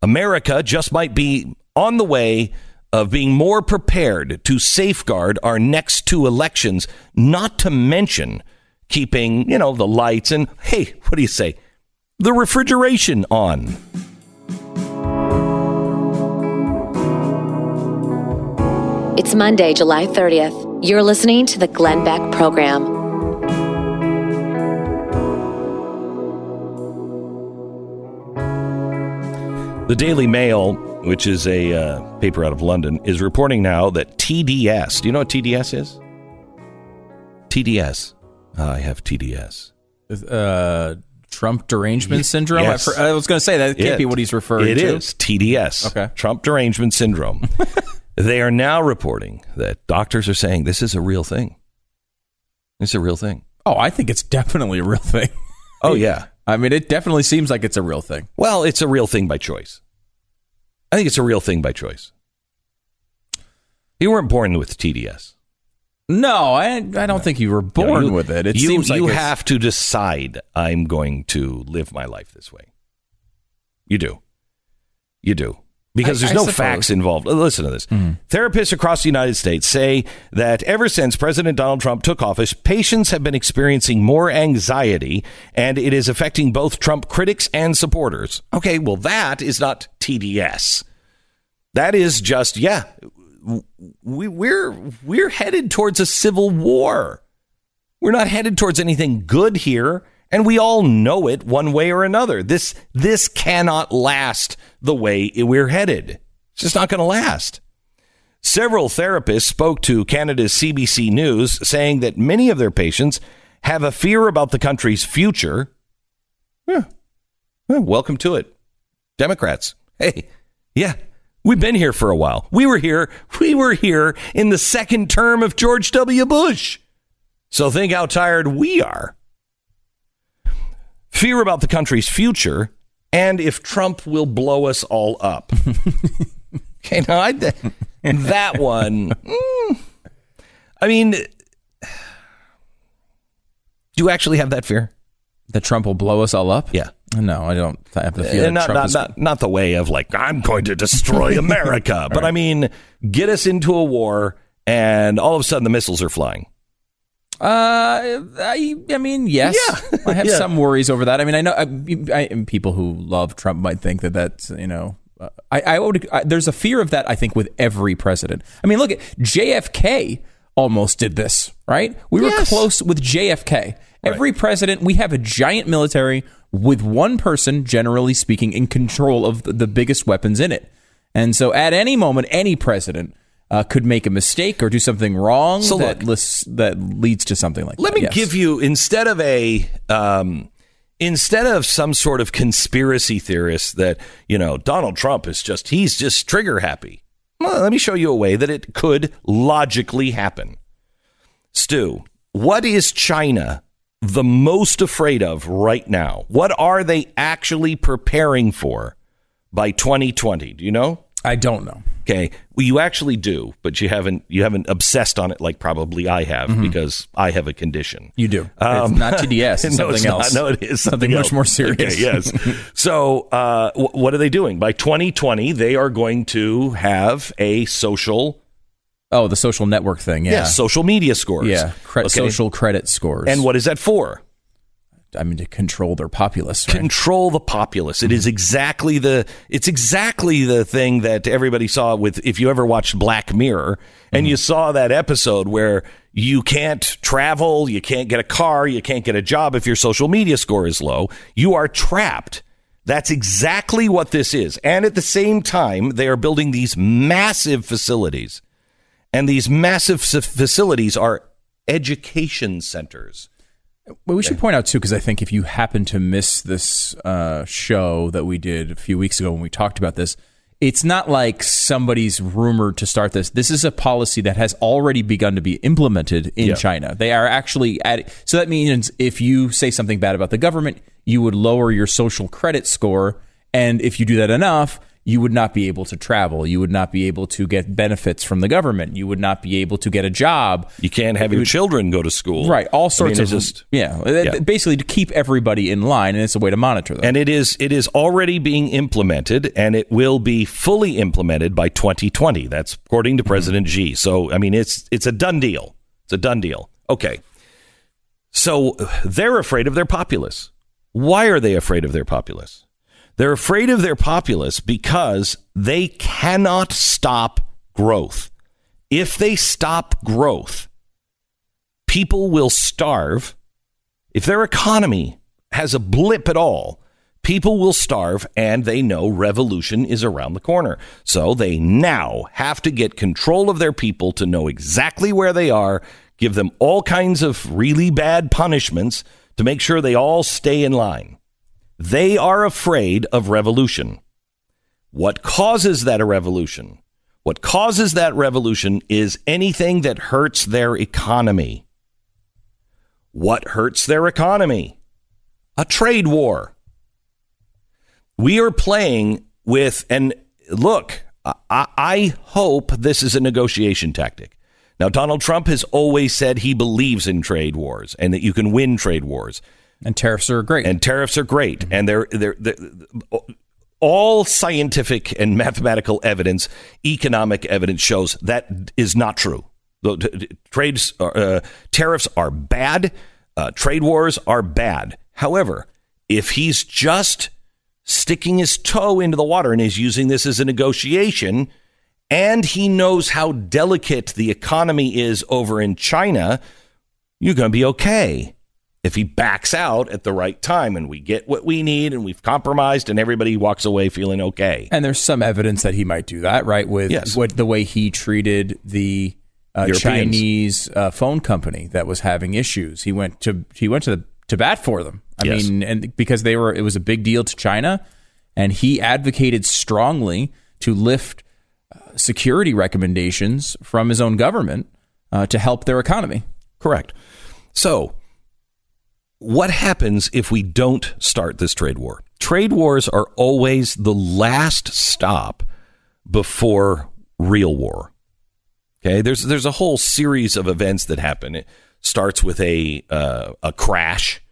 America just might be on the way of being more prepared to safeguard our next two elections, not to mention keeping, you know, the lights and, hey, what do you say? The refrigeration on. It's Monday, July 30th. You're listening to the Glenn Beck Program. The Daily Mail, which is a uh, paper out of London, is reporting now that TDS. Do you know what TDS is? TDS. Ah, I have TDS. Uh, Trump derangement syndrome. Yes. I, I was going to say that It can't It- be what he's referring It to. It is TDS. Okay. Trump derangement syndrome. they are now reporting that doctors are saying this is a real thing. It's a real thing. Oh, I think it's definitely a real thing. Oh yeah. I mean, it definitely seems like it's a real thing. Well, it's a real thing by choice. I think it's a real thing by choice. You weren't born with TDS. No, I I don't think you were born You- with it. It you, seems like you it's- have to decide. I'm going to live my life this way. You do. You do. Because I- there's I no suppose. Facts involved. Uh, Listen to this. Therapists across the United States say that ever since President Donald Trump took office, patients have been experiencing more anxiety, and it is affecting both Trump critics and supporters. Okay, well, that is not TDS. That is just, yeah, we, we're we're headed towards a civil war. We're not headed towards anything good here, and we all know it one way or another. This this cannot last the way we're headed. It's just not going to last. Several therapists spoke to Canada's CBC News saying that many of their patients have a fear about the country's future. Yeah. Welcome to it. Democrats. Hey, yeah, we've been here for a while. We were here. We were here in the second term of George W. Bush. So think how tired we are. Fear about the country's future and if Trump will blow us all up. okay, now I, that one. mm, I mean, do you actually have that fear? that Trump will blow us all up. Yeah. No, I don't I have the Uh, feeling not, not, is. not, not the way of like, I'm going to destroy America. but I mean, get us into a war and all of a sudden the missiles are flying. Uh, I, I mean, yes, Yeah. I have Yeah. some worries over that. I mean, I know I, I, people who love Trump might think that that's you know, uh, I, I would. I, there's a fear of that. I think with every president. I mean, look at JFK. Almost did this, right? We were close with JFK. Every president, we have a giant military with one person, generally speaking, in control of the, the biggest weapons in it. And so, at any moment, any president uh, could make a mistake or do something wrong So that look. lists, that leads to something like Let that. Let me Yes. give you instead of a um, instead of some sort of conspiracy theorist that you know Donald Trump is just he's just trigger happy. Well, let me show you a way that it could logically happen. Stu, what is China the most afraid of right now? What are they actually preparing for by 2020? Do you know? I don't know. Okay. Well, you actually do, but you haven't you haven't obsessed on it like probably I have because I have a condition. You do. Um, it's not TDS. It's no, something it's else. Not. No, it is something, something, much more serious. Okay, yes. so, uh, wh- what are they doing? By 2020, they are going to have a social, Oh, the social network thing. Yeah. yeah, social media scores. Yeah. Cre- Okay? Social credit scores. And what is that for? I mean, to control their populace. Right? control the populace. It is mm-hmm. exactly the it's exactly the thing that everybody saw with if you ever watched Black Mirror and you mm-hmm. saw that episode where you can't travel, you can't get a car, you can't get a job if your social media score is low. You are trapped. That's exactly what this is. And at the same time, they are building these massive facilities. And these massive facilities are education centers. Well, we should point out too, because I think if you happen to miss this uh, show that we did a few weeks ago when we talked about this, it's not like somebody's rumored to start this. This is a policy that has already begun to be implemented in Yeah. China. They are actually at so that means if you say something bad about the government, you would lower your social credit score, and if you do that enough, you would not be able to travel. You would not be able to get benefits from the government. You would not be able to get a job. You can't have your children go to school. Right, all I sorts mean, of just yeah, uh, Yeah. basically to keep everybody in line, and it's a way to monitor them. and it is it is already being implemented and it will be fully implemented by 2020 that's according to mm-hmm. president xi so i mean it's it's a done deal it's a done deal okay so they're afraid of their populace why are they afraid of their populace they're afraid of their populace because they cannot stop growth if they stop growth people will starve if their economy has a blip at all, people will starve and they know revolution is around the corner. So they now have to get control of their people to know exactly where they are, give them all kinds of really bad punishments to make sure they all stay in line. They are afraid of revolution. What causes that a revolution? What causes that revolution is anything that hurts their economy. What hurts their economy? A trade war. We are playing with, and look, I, I hope this is a negotiation tactic. Now, Donald Trump has always said he believes in trade wars and that you can win trade wars. And tariffs are great. And tariffs are great. And they're, they're, they're all scientific and mathematical evidence, economic evidence shows that is not true. The- t- t- Trades, are, uh, tariffs are bad. Uh, trade wars are bad. However, if he's just sticking his toe into the water and is using this as a negotiation, and he knows how delicate the economy is over in China, you're going to be okay if he backs out at the right time and we get what we need and we've compromised and everybody walks away feeling okay. And there's some evidence that he might do that, right? With Yes. what the way he treated the uh, Chinese uh, phone company that was having issues. He went to he went to the, to bat for them. I Yes. mean, and because they were, it was a big deal to China, and he advocated strongly to lift uh, security recommendations from his own government uh, to help their economy. Correct. So, what happens if we don't start this trade war? Trade wars are always the last stop before real war. Okay, there's there's a whole series of events that happen. It starts with a uh, a crash,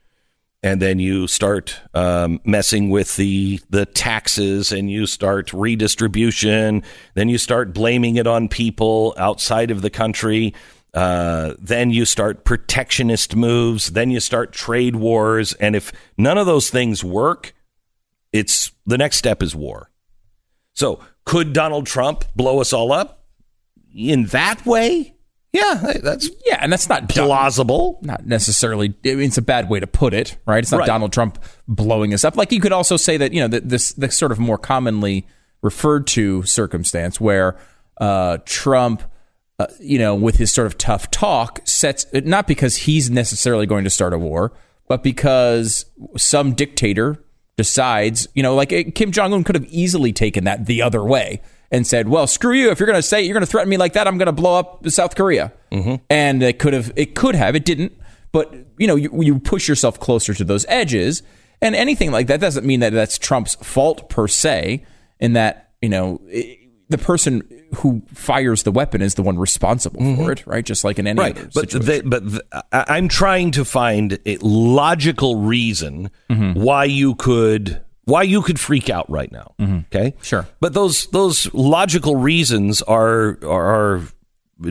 and then you start um, messing with the the taxes, and you start redistribution. Then you start blaming it on people outside of the country. Uh, then you start protectionist moves. Then you start trade wars, and if none of those things work, it's the next step is war. So, could Donald Trump blow us all up in that way? Yeah, that's Yeah, and that's not plausible. not necessarily I mean, it's a bad way to put it right it's not Right. donald trump blowing us up like you could also say that you know that this the sort of more commonly referred to circumstance where uh, trump uh, you know with his sort of tough talk sets not because he's necessarily going to start a war but because some dictator decides you know like eh, kim jong-un could have easily taken that the other way and said, "Well, screw you! If you're going to say you're going to threaten me like that, I'm going to blow up South Korea." Mm-hmm. And it could have, it could have, it didn't. But you know, you, you push yourself closer to those edges, and anything like that doesn't mean that that's Trump's fault per se. In that, you know, i the person who fires the weapon is the one responsible for it, right? Just like in any right other but situation. they, but th- I- i'm trying to find a logical reason Mm-hmm. why you could why you could freak out right now okay Mm-hmm. Sure. but those those logical reasons are, are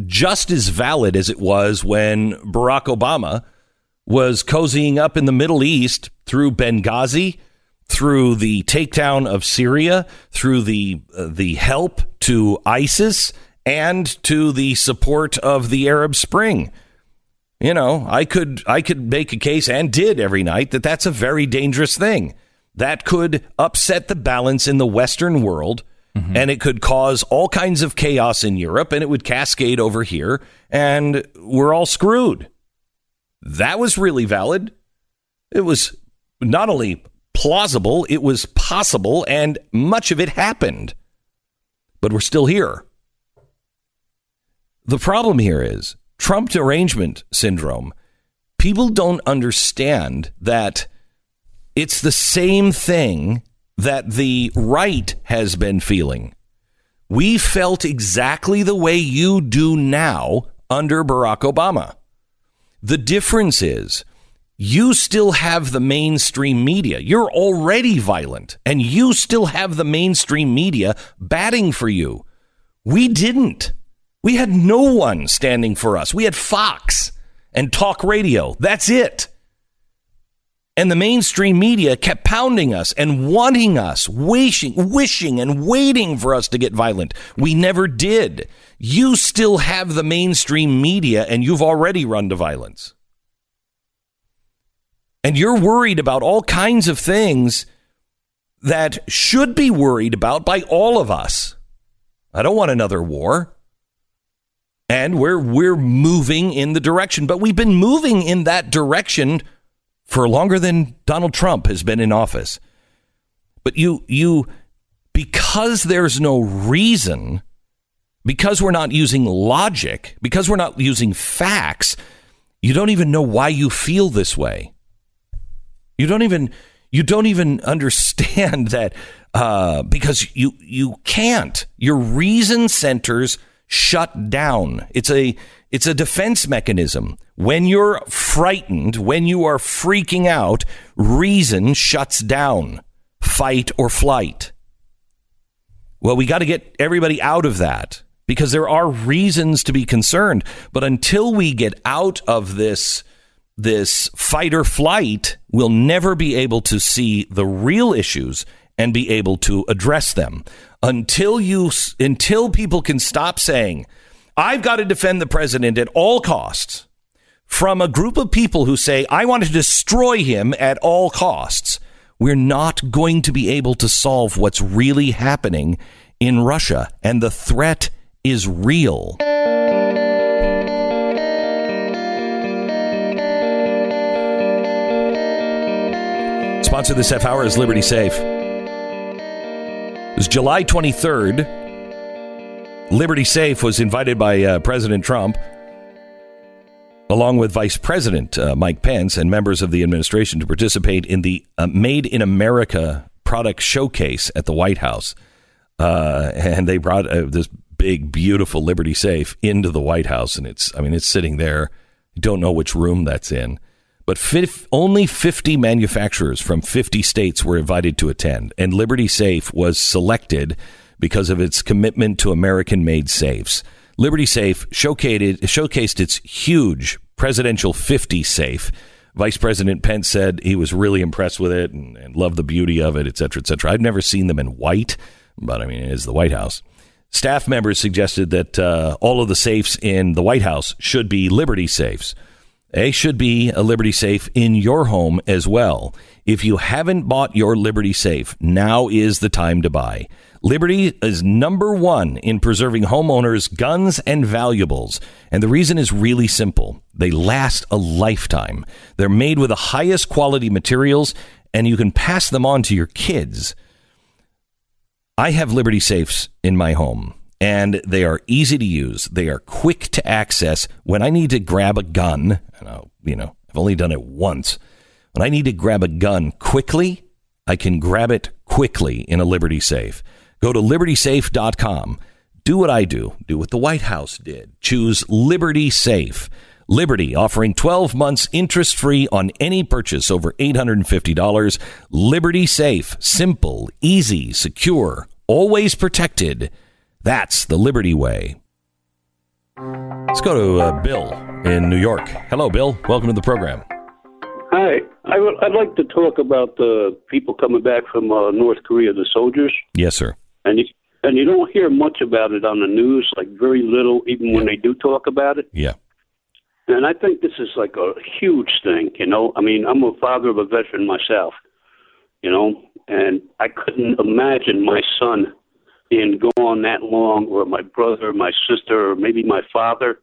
just as valid as it was when barack obama was cozying up in the middle east through benghazi through the takedown of Syria, through the uh, the help to ISIS, and to the support of the Arab Spring. You know, I could I could make a case and did every night that that's a very dangerous thing. That could upset the balance in the Western world, and it could cause all kinds of chaos in Europe, and it would cascade over here, and we're all screwed. That was really valid. It was not only plausible, it was possible, and much of it happened. but we're still here. The problem here is Trump derangement syndrome. People don't understand that it's the same thing that the right has been feeling. We felt exactly the way you do now under Barack Obama. The difference is you still have the mainstream media. You're already violent, and you still have the mainstream media batting for you. We didn't. We had no one standing for us. We had Fox and talk radio. That's it. And the mainstream media kept pounding us and wanting us, wishing, wishing and waiting for us to get violent. We never did. You still have the mainstream media and you've already run to violence. And you're worried about all kinds of things that should be worried about by all of us. I don't want another war. And we're we're moving in the direction, but we've been moving in that direction for longer than Donald Trump has been in office. But you you because there's no reason because we're not using logic, because we're not using facts, you don't even know why you feel this way. You don't even you don't even understand that uh, because you you can't. Your reason centers shut down. It's a it's a defense mechanism. When you're frightened, when you are freaking out, reason shuts down. Fight or flight. Well, we got to get everybody out of that because there are reasons to be concerned, but until we get out of this this fight or flight, we'll never be able to see the real issues and be able to address them. Until you until people can stop saying I've got to defend the president at all costs from a group of people who say I want to destroy him at all costs we're not going to be able to solve what's really happening in Russia. And the threat is real Sponsor this half hour is Liberty Safe. It was July 23rd. Liberty Safe was invited by uh, President Trump, along with Vice President uh, Mike Pence and members of the administration, to participate in the uh, Made in America product showcase at the White House. Uh, and they brought uh, this big, beautiful Liberty Safe into the White House, and it's, I mean, it's sitting there. don't know which room that's in but only 50 manufacturers from 50 states were invited to attend, and Liberty Safe was selected because of its commitment to American made safes. Liberty Safe showcased, showcased its huge presidential 50 safe. Vice President Pence said he was really impressed with it and, and loved the beauty of it, et cetera, et cetera. I've never seen them in white, but I mean, it is the White House. Staff members suggested that uh, all of the safes in the White House should be Liberty safes. A should be a Liberty Safe in your home as well. If you haven't bought your Liberty Safe, now is the time to buy. Liberty is number one in preserving homeowners' guns and valuables. And the reason is really simple they last a lifetime. They're made with the highest quality materials, and you can pass them on to your kids. I have Liberty Safes in my home and they are easy to use. They are quick to access. When I need to grab a gun, and I'll, you know, I've only done it once. When I need to grab a gun quickly, I can grab it quickly in a Liberty Safe. Go to libertysafe.com. Do what I do. Do what the White House did. Choose Liberty Safe. Liberty offering 12 months interest free on any purchase over $850. Liberty Safe. Simple, easy, secure, always protected. That's the Liberty Way. Let's go to uh, Bill in New York. Hello, Bill. Welcome to the program. Hi. I would, like to talk about the people coming back from uh, North Korea, the soldiers. Yes, sir. And you, and you don't hear much about it on the news, like very little, even when they do talk about it. Yeah. And I think this is like a huge thing, you know. I mean, I'm a father of a veteran myself, you know, and I couldn't imagine my son being gone that long, or my brother, my sister, or maybe my father,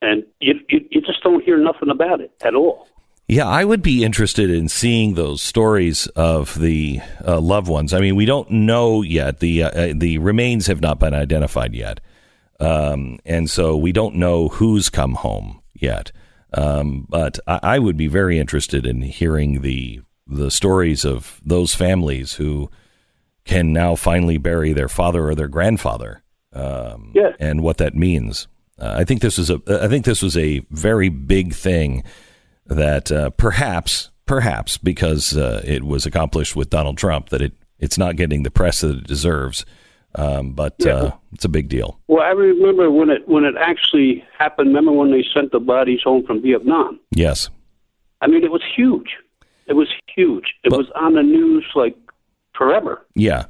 and you, you, you just don't hear nothing about it at all. Yeah, I would be interested in seeing those stories of the uh, loved ones. I mean, we don't know yet. The uh, uh, the remains have not been identified yet, um, and so we don't know who's come home yet. Um, but I, I would be very interested in hearing the the stories of those families who can now finally bury their father or their grandfather, um, Yeah. and what that means. Uh, I think this was a I think this was a very big thing that uh, perhaps perhaps because uh, it was accomplished with Donald Trump that it it's not getting the press that it deserves. Um, but uh, it's a big deal. Well, I remember when it when it actually happened. Remember when they sent the bodies home from Vietnam? Yes. I mean, it was huge. It was huge. It But- was on the news like forever. Yeah.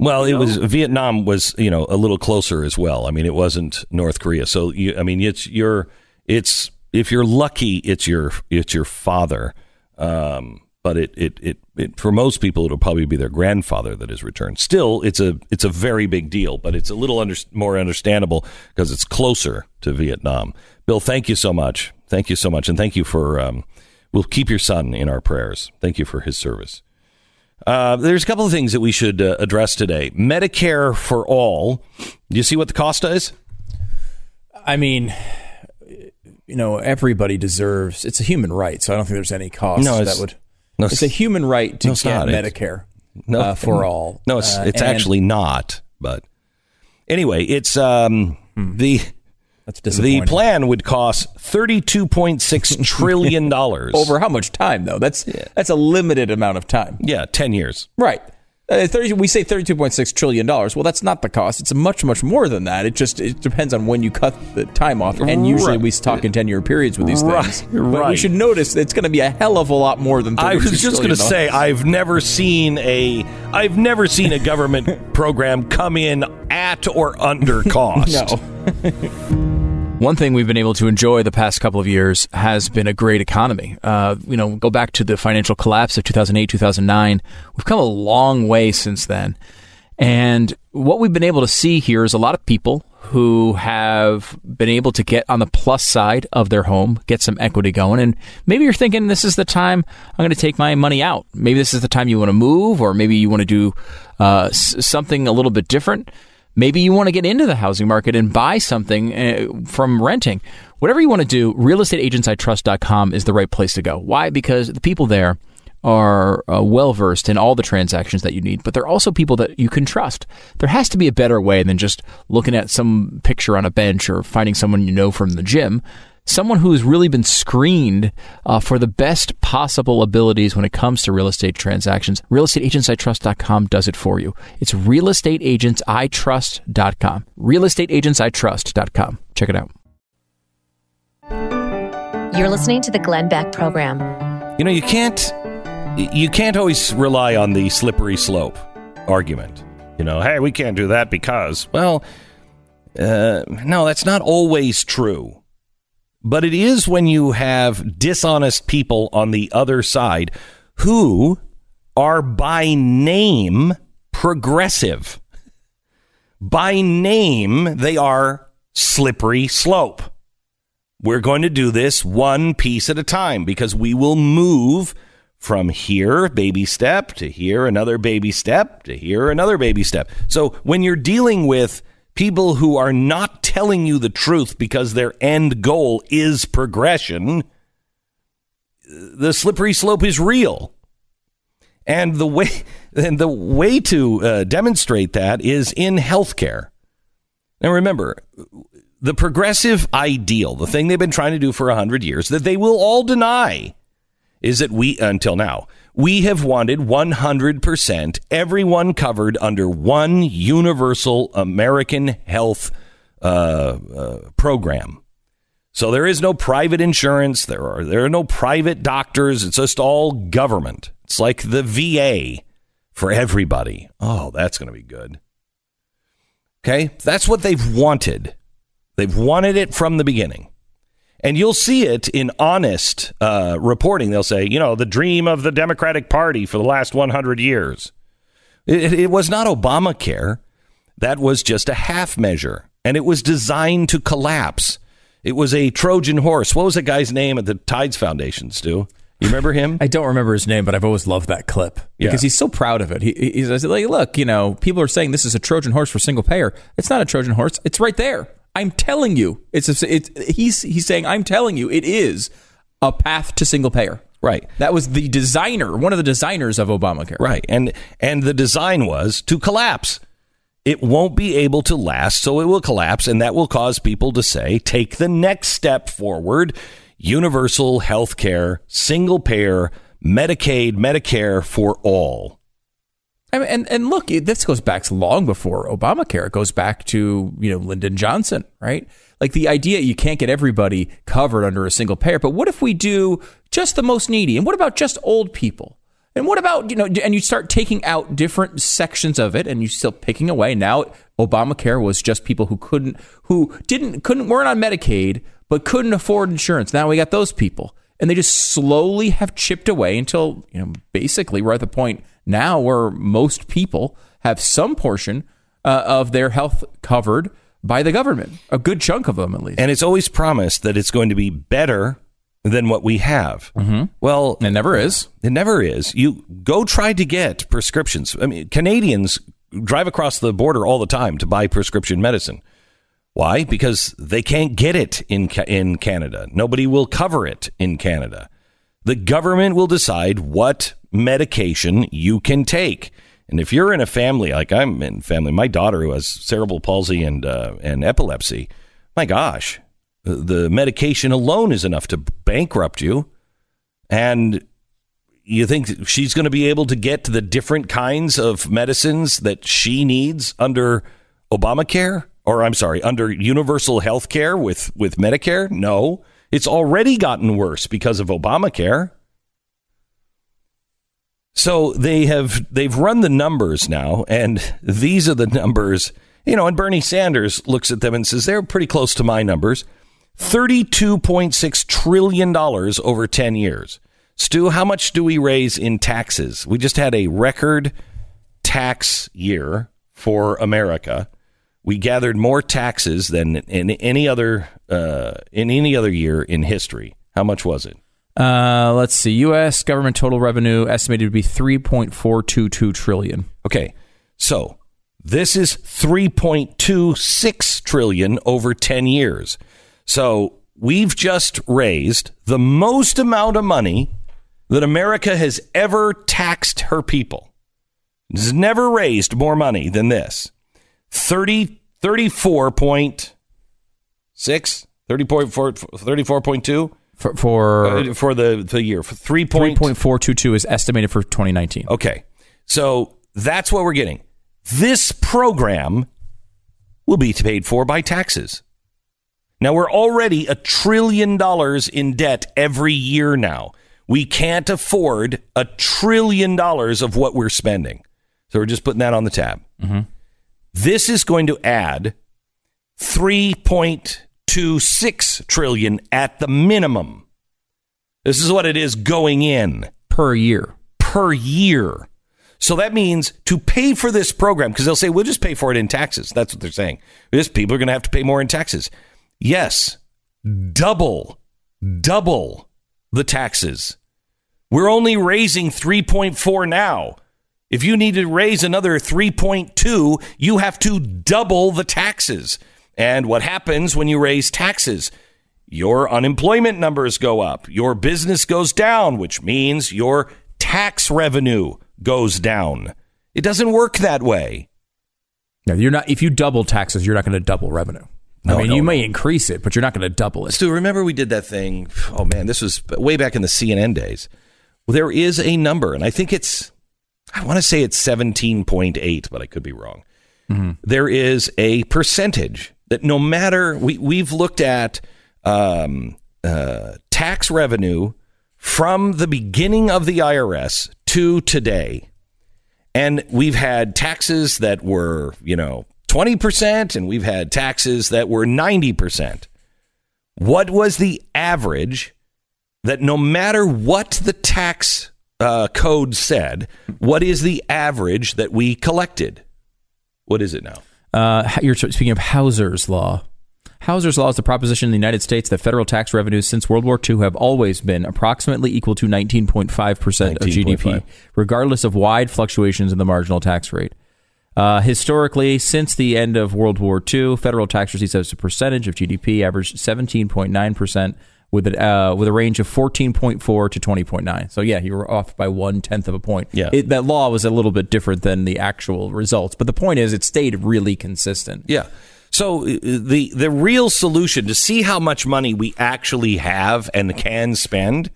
Well, it was Vietnam was you know a little closer as well. I mean, it wasn't North Korea. So you, I mean, it's your it's if you're lucky, it's your it's your father. Um, but it, it it it for most people, it'll probably be their grandfather that is returned. Still, it's a it's a very big deal, but it's a little under, more understandable because it's closer to Vietnam. Bill, thank you so much. Thank you so much, and thank you for. Um, we'll keep your son in our prayers. Thank you for his service. Uh, there's a couple of things that we should uh, address today. Medicare for all. Do you see what the cost is? I mean, you know, everybody deserves. It's a human right, so I don't think there's any cost No, it's- that would. no, it's a human right to no, get not. Medicare No, uh, for all. No, it's Uh, it's and actually not. But anyway, it's um, the that's the plan would cost thirty two point six trillion dollars over how much time though? That's that's a limited amount of time. Yeah, ten years. Right. Uh, 30, we say thirty-two point six trillion dollars. Well, that's not the cost. It's much, much more than that. It just it depends on when you cut the time off, and usually Right. we talk in ten-year periods with these Right, things. But we should notice it's going to be a hell of a lot more than. I was just going to say I've never seen a I've never seen a government program come in at or under cost. no. One thing we've been able to enjoy the past couple of years has been a great economy. Uh, you know, go back to the financial collapse of 2008, 2009. We've come a long way since then. And what we've been able to see here is a lot of people who have been able to get on the plus side of their home, get some equity going. And maybe you're thinking this is the time I'm going to take my money out. Maybe this is the time you want to move, or maybe you want to do uh, something a little bit different. Maybe you want to get into the housing market and buy something uh, from renting. Whatever you want to do, realestateagentsitrust.com is the right place to go. Why? Because the people there are uh, well versed in all the transactions that you need, but they're also people that you can trust. There has to be a better way than just looking at some picture on a bench or finding someone you know from the gym. Someone who has really been screened uh, for the best possible abilities when it comes to real estate transactions. RealestateAgentsITrust.com does it for you. It's RealestateAgentsITrust.com. RealestateAgentsITrust.com. Check it out. You're listening to the Glenn Beck Program. You know, you can't you can't always rely on the slippery slope argument. You know, hey, we can't do that because, well, uh, no, that's not always true. But it is when you have dishonest people on the other side who are by name progressive. By name, they are slippery slope. We're going to do this one piece at a time because we will move from here, baby step, to here, another baby step, to here, another baby step. So when you're dealing with people who are not telling you the truth because their end goal is progression, the slippery slope is real. And the way and the way to uh, demonstrate that is in healthcare. Now remember, the progressive ideal, the thing they've been trying to do for 100 years that they will all deny is that we until now we have wanted 100% everyone covered under one universal American health uh, uh, program. So there is no private insurance. There are there are no private doctors. It's just all government. It's like the VA for everybody. Oh, that's going to be good. Okay, that's what they've wanted. They've wanted it from the beginning. And you'll see it in honest uh, reporting. They'll say, you know, the dream of the Democratic Party for the last 100 years. It, it was not Obamacare. That was just a half measure. And it was designed to collapse. It was a Trojan horse. What was the guy's name at the Tides Foundation, Stu? You remember him? I don't remember his name, but I've always loved that clip because Yeah. he's so proud of it. He, he's like, look, you know, people are saying this is a Trojan horse for single payer. It's not a Trojan horse. It's right there. I'm telling you. It's, a, it's he's he's saying I'm telling you it is a path to single payer. Right. That was the designer, one of the designers of Obamacare. Right. And and the design was to collapse. It won't be able to last, so it will collapse, and that will cause people to say, take the next step forward. Universal health care, single payer, Medicaid, Medicare for all. I mean, and and look, this goes back long before Obamacare. It goes back to you know Lyndon Johnson, right? Like the idea you can't get everybody covered under a single payer, but what if we do just the most needy? And what about just old people? And what about you know? And you start taking out different sections of it, and you still picking away. Now Obamacare was just people who couldn't, who didn't, couldn't, weren't on Medicaid, but couldn't afford insurance. Now we got those people, and they just slowly have chipped away until you know basically we're at the point now where most people have some portion uh, of their health covered by the government, a good chunk of them at least. And it's always promised that it's going to be better than what we have. Mm-hmm. Well, it never is. It never is. You go try to get prescriptions. I mean, Canadians drive across the border all the time to buy prescription medicine. Why? Because they can't get it in in Canada. Nobody will cover it in Canada. The government will decide what medication you can take. And if you're in a family like I'm in family, my daughter who has cerebral palsy and uh, and epilepsy, my gosh, the- medication alone is enough to bankrupt you. And you think she's going to be able to get the different kinds of medicines that she needs under Obamacare? Or I'm sorry, under universal health care with, with Medicare? No. It's already gotten worse because of Obamacare. So they have they've run the numbers now, and these are the numbers. You know, and Bernie Sanders looks at them and says they're pretty close to my numbers. Thirty-two point six trillion dollars over ten years. Stu, how much do we raise in taxes? We just had a record tax year for America. We gathered more taxes than in any other uh, in any other year in history. How much was it? Uh, let's see. U.S. government total revenue estimated to be three point four two two trillion. Okay, so this is 3.26 trillion over 10 years. So we've just raised the most amount of money that America has ever taxed her people. Has never raised more money than this. 30 34.6 30.4 34.2 For, for uh, for the the year for 3. three point four two two is estimated for twenty nineteen. Okay. So that's what we're getting. This program will be paid for by taxes. Now, we're already a trillion dollars in debt every year now. We can't afford a trillion dollars of what we're spending. So we're just putting that on the tab. This is going to add 3.26 trillion at the minimum. This is what it is going in per year. per year. So that means to pay for this program, because they'll say, we'll just pay for it in taxes. That's what they're saying. This people are going to have to pay more in taxes. Yes, double, double the taxes. We're only raising 3.4 now. If you need to raise another 3.2, you have to double the taxes. And what happens when you raise taxes? Your unemployment numbers go up, your business goes down, which means your tax revenue goes down. It doesn't work that way. No, you're not. If you double taxes, you're not going to double revenue. No, I mean, no, you no. may increase it, but you're not going to double it. Stu, remember we did that thing? Oh man, this was way back in the CNN days. Well, there is a number, and I think it's, I want to say it's 17.8, but I could be wrong. There is a percentage that no matter, we, we've looked at um, uh, tax revenue from the beginning of the IRS to today. And we've had taxes that were, you know, 20%, and we've had taxes that were 90%. What was the average that no matter what the tax uh, code said, what is the average that we collected? What is it now? Uh, you're speaking of Hauser's law. Hauser's law is the proposition in the United States that federal tax revenues since World War II have always been approximately equal to 19.5% of 19.5. GDP, regardless of wide fluctuations in the marginal tax rate. Uh, historically, since the end of World War II, federal tax receipts as a percentage of GDP averaged 17.9%, with a, uh, with a range of 14.4 to 20.9. So, yeah, you were off by one tenth of a point. Yeah. It, that law was a little bit different than the actual results, but the point is it stayed really consistent. Yeah. So uh, the the real solution to see how much money we actually have and can spend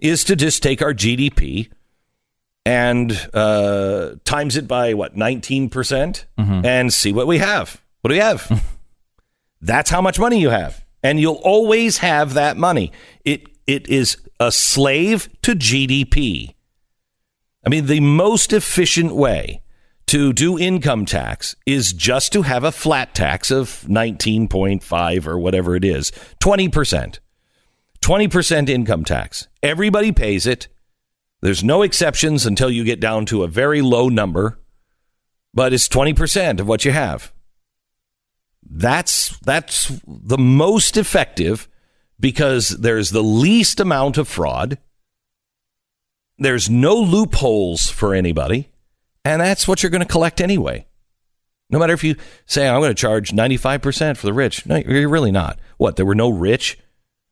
is to just take our GDP and uh, times it by what nineteen percent and see what we have. What do we have? That's how much money you have, and you'll always have that money. It it is a slave to GDP. I mean, the most efficient way to do income tax is just to have a flat tax of 19.5 or whatever it is, 20%. 20% income tax. Everybody pays it. There's no exceptions until you get down to a very low number, but it's 20% of what you have. That's that's the most effective because there's the least amount of fraud. There's no loopholes for anybody. And that's what you're going to collect anyway. No matter if you say, I'm going to charge 95% for the rich. No, you're really not. What? There were no rich?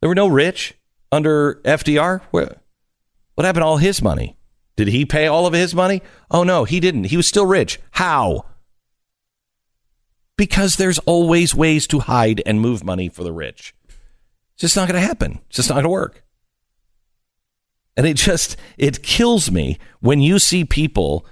There were no rich under FDR? What, what happened to all his money? Did he pay all of his money? Oh, no, he didn't. He was still rich. How? Because there's always ways to hide and move money for the rich. It's just not going to happen. It's just not going to work. And it just, it kills me when you see people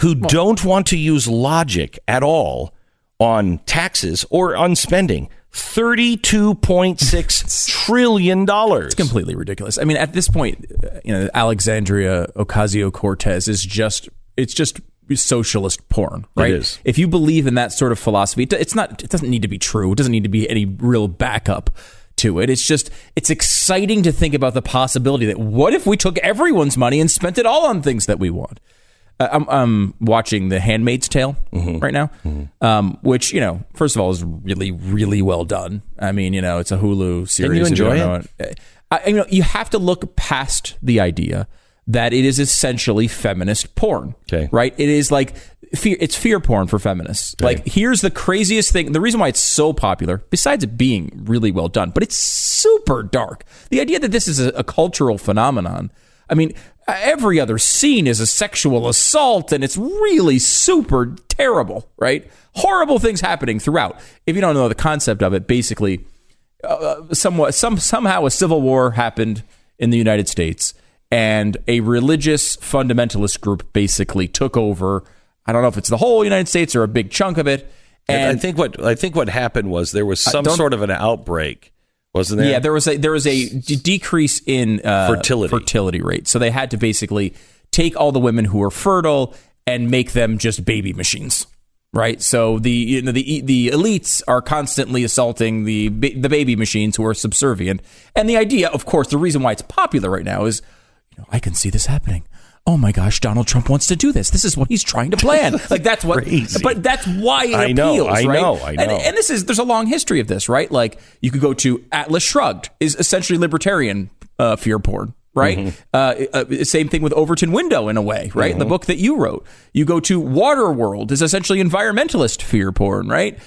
who don't want to use logic at all on taxes or on spending. $32.6 trillion. It's completely ridiculous. I mean, at this point, uh, you know, Alexandria Ocasio Cortez is just it's just socialist porn, right? is. If you believe in that sort of philosophy, it- it's not it doesn't need to be true. It doesn't need to be any real backup to it. It's just it's exciting to think about the possibility that what if we took everyone's money and spent it all on things that we want. Uh, I'm, I'm watching The Handmaid's Tale Mm-hmm. right now, um, which you know, first of all, is really, really well done. I mean, you know, it's a Hulu series. you enjoy don't it. I, you know, you have to look past the idea that it is essentially feminist porn. Okay. right? It is like fear. It's fear porn for feminists. Like, here's the craziest thing. The reason why it's so popular, besides it being really well done, but it's super dark. The idea that this is a, a cultural phenomenon. I mean, every other scene is a sexual assault, and it's really super terrible, right? Horrible things happening throughout. If you don't know the concept of it, basically, uh, somewhat some somehow a civil war happened in the United States and a religious fundamentalist group basically took over. I don't know if it's the whole United States or a big chunk of it. And and I think what I think what happened was there was some sort of an outbreak, wasn't there? yeah there was a there was a d- decrease in uh, Fertility. fertility rate. So they had to basically take all the women who were fertile and make them just baby machines right? So the you know the the elites are constantly assaulting the the baby machines who are subservient. And the idea of course the reason why it's popular right now is know I can see this happening Oh my gosh, Donald Trump wants to do this. This is what he's trying to plan. Like that's what, crazy. but that's why it appeals. I know, I right? know, I And, know. and this is there's a long history of this, right? Like you could go to Atlas Shrugged is essentially libertarian uh, fear porn, right? Mm-hmm. Uh, uh, same thing with Overton Window in a way, right? Mm-hmm. The book that you wrote. You go to Waterworld is essentially environmentalist fear porn, right?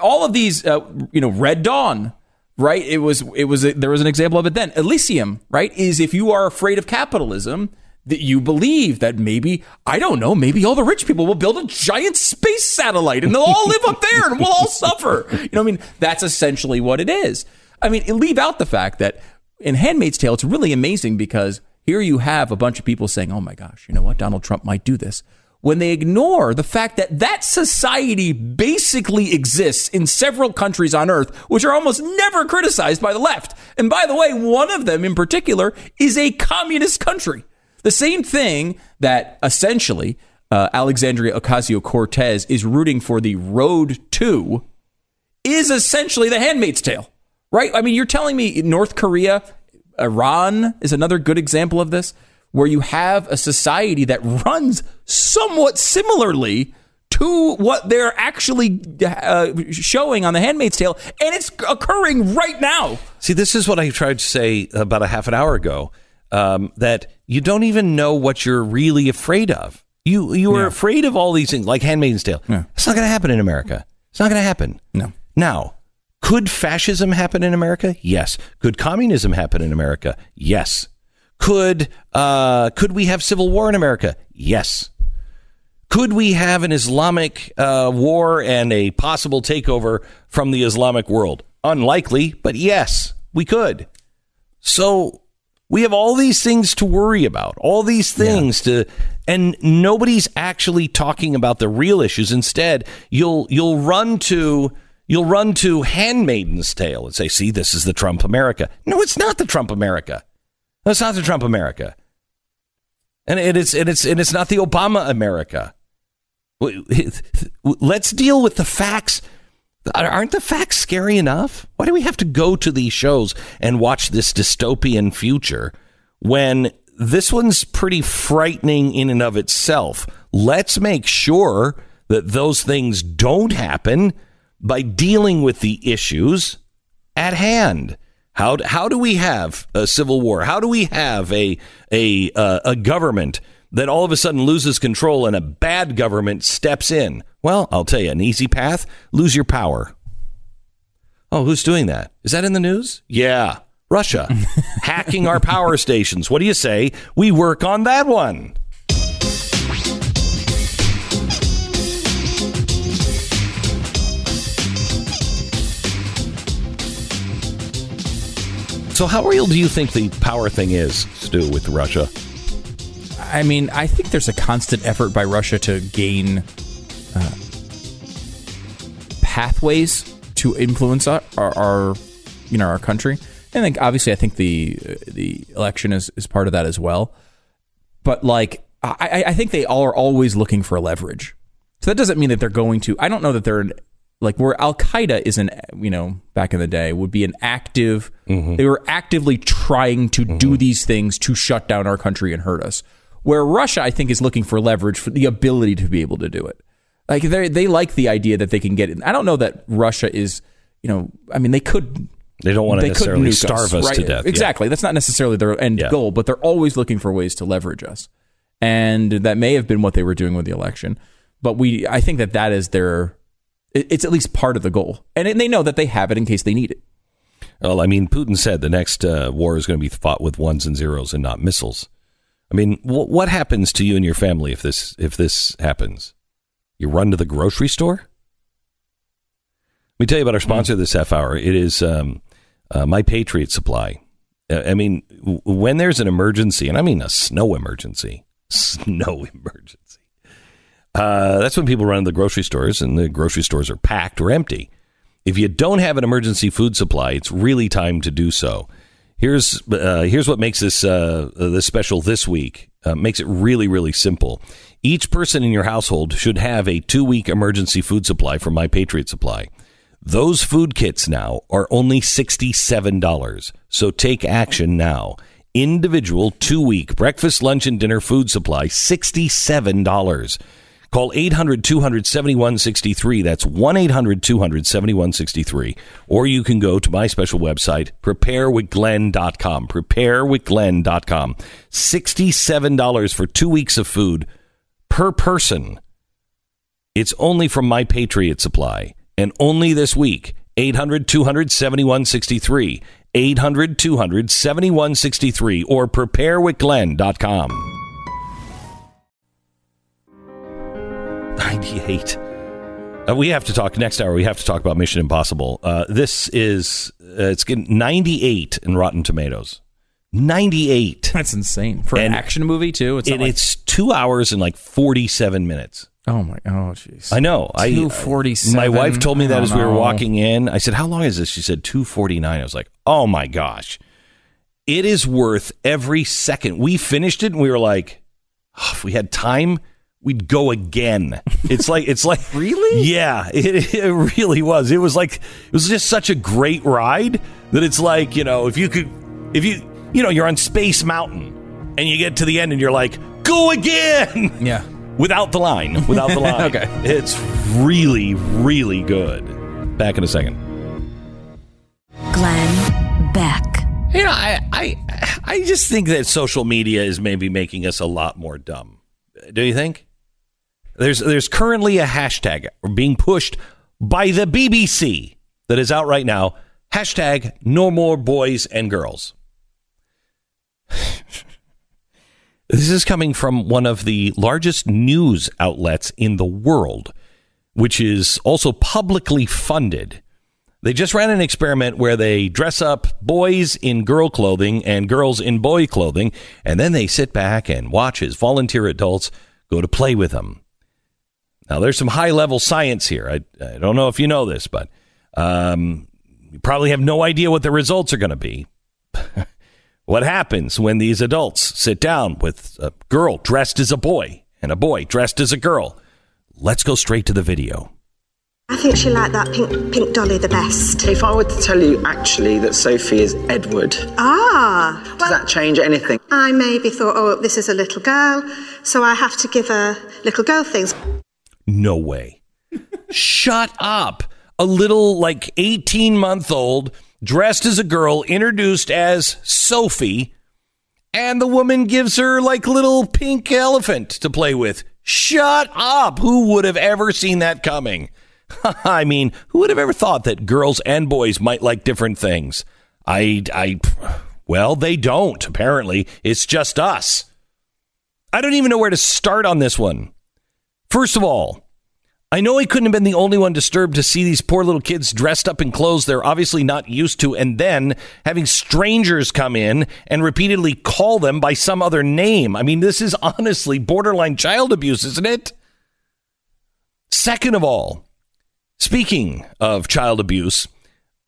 All of these, uh, you know, Red Dawn. Right, it was it was a, there was an example of it then. Elysium, right, is if you are afraid of capitalism, that you believe that maybe I don't know, maybe all the rich people will build a giant space satellite and they'll all live up there and we'll all suffer. You know, I mean, that's essentially what it is. I mean, leave out the fact that in Handmaid's Tale, it's really amazing because here you have a bunch of people saying, "Oh my gosh, you know what? Donald Trump might do this." When they ignore the fact that that society basically exists in several countries on earth, which are almost never criticized by the left. And by the way, one of them in particular is a communist country. The same thing that essentially uh, Alexandria Ocasio Cortez is rooting for the road to is essentially the handmaid's tale, right? I mean, you're telling me North Korea, Iran is another good example of this, where you have a society that runs somewhat similarly to what they're actually uh, showing on The Handmaid's Tale, and it's occurring right now. See, this is what I tried to say about a half an hour ago. Um, that you don't even know what you're really afraid of. You you are Yeah. afraid of all these things, like Handmaid's Tale. Yeah. It's not going to happen in America. It's not going to happen. No. Now, could fascism happen in America? Yes. Could communism happen in America? Yes. Could uh, could we have civil war in America? Yes. Could we have an Islamic uh, war and a possible takeover from the Islamic world? Unlikely, but yes, we could. So we have all these things to worry about, all these things to, and nobody's actually talking about the real issues. Instead, you'll you'll run to you'll run to Handmaiden's Tale and say, "See, this is the Trump America." No, it's not the Trump America. It's not the Trump America, and it is and it's and it's not the Obama America. Let's deal with the facts. Aren't the facts scary enough? Why do we have to go to these shows and watch this dystopian future when this one's pretty frightening in and of itself? Let's make sure that those things don't happen by dealing with the issues at hand. How, how do we have a civil war? How do we have a a uh, a government that all of a sudden loses control and a bad government steps in? Well, I'll tell you, an easy path: lose your power. Oh, who's doing that? Is that in the news? Yeah, Russia hacking our power stations. What do you say? We work on that one. So, how real do you think the power thing is, Stu, with Russia? I mean, I think there's a constant effort by Russia to gain uh, pathways to influence our, our, you know, our country. And I think, obviously, I think the the election is, is part of that as well. But like, I, I- think they all are always looking for leverage. So that doesn't mean that they're going to. I don't know that they're like where Al Qaeda is an you know back in the day would be an active. Mm-hmm. They were actively trying to do mm-hmm. these things to shut down our country and hurt us. Where Russia, I think, is looking for leverage for the ability to be able to do it. Like they they like the idea that they can get it. I don't know that Russia is. You know, I mean, they could They don't want to necessarily starve us, right? to death. Yeah. Exactly. That's not necessarily their end Yeah. goal, but they're always looking for ways to leverage us, and that may have been what they were doing with the election. But we, I think that that is their. It- It's at least part of the goal, and they know that they have it in case they need it. Well, I mean, Putin said the next uh, war is going to be fought with ones and zeros and not missiles. I mean, wh- what happens to you and your family if this if this happens? You run to the grocery store. Let me tell you about our sponsor this half hour. It is um, uh, My Patriot Supply. Uh, I mean, w- when there's an emergency, and I mean a snow emergency, snow emergency. Uh, that's when people run to the grocery stores, and the grocery stores are packed or empty. If you don't have an emergency food supply, it's really time to do so. Here's uh, here's what makes this uh, this special this week. Uh, makes it really really simple. Each person in your household should have a two week emergency food supply from My Patriot Supply. Those food kits now are only sixty seven dollars. So take action now. Individual two week breakfast, lunch, and dinner food supply sixty seven dollars. Call 800 200 7163. That's 1 800 200 7163. Or you can go to my special website, preparewithglenn.com. Preparewithglenn.com. $67 for two weeks of food per person. It's only from My Patriot Supply. And only this week, 800 200 7163. 800 200 7163. Or preparewithglenn.com. 98. Uh, we have to talk next hour. We have to talk about Mission Impossible. Uh, this is uh, it's getting 98 in Rotten Tomatoes. 98. That's insane for an action movie too. It's And like, it's two hours and like 47 minutes. oh my oh jeez. I know. I 247. My wife told me that don't as we were walking in. I said, "How long is this?" She said, "249." I was like, "Oh my gosh." It is worth every second. We finished it and we were like, "Oh, if we had time, we'd go again. It's like it's like Really? Yeah, it, it really was. It was like it was just such a great ride that it's like, you know, if you could if you you know, you're on Space Mountain and you get to the end and you're like, "Go again." Yeah. without the line. Without the line. Okay. It's really, really good. Back in a second. Glenn Beck. You know, I, I, I just think that social media is maybe making us a lot more dumb. Do you think? There's, there's currently a hashtag being pushed by the BBC that is out right now. Hashtag no more boys and girls. This is coming from one of the largest news outlets in the world, which is also publicly funded. They just ran an experiment where they dress up boys in girl clothing and girls in boy clothing, and then they sit back and watch as volunteer adults go to play with them. Now, there's some high level science here. I, I don't know if you know this, but um, you probably have no idea what the results are going to be. what happens when these adults sit down with a girl dressed as a boy and a boy dressed as a girl? Let's go straight to the video. I think she liked that pink pink dolly the best. If I were to tell you actually that Sophie is Edward, Ah, does well, that change anything? I maybe thought, oh, this is a little girl, so I have to give her little girl things. No way. Shut up. A little, like 18 month old, dressed as a girl, introduced as Sophie, and the woman gives her like little pink elephant to play with. Shut up. Who would have ever seen that coming? I mean, who would have ever thought that girls and boys might like different things? I, I, well, they don't, apparently. It's just us. I don't even know where to start on this one. First of all, I know he couldn't have been the only one disturbed to see these poor little kids dressed up in clothes they're obviously not used to, and then having strangers come in and repeatedly call them by some other name. I mean, this is honestly borderline child abuse, isn't it? Second of all, speaking of child abuse,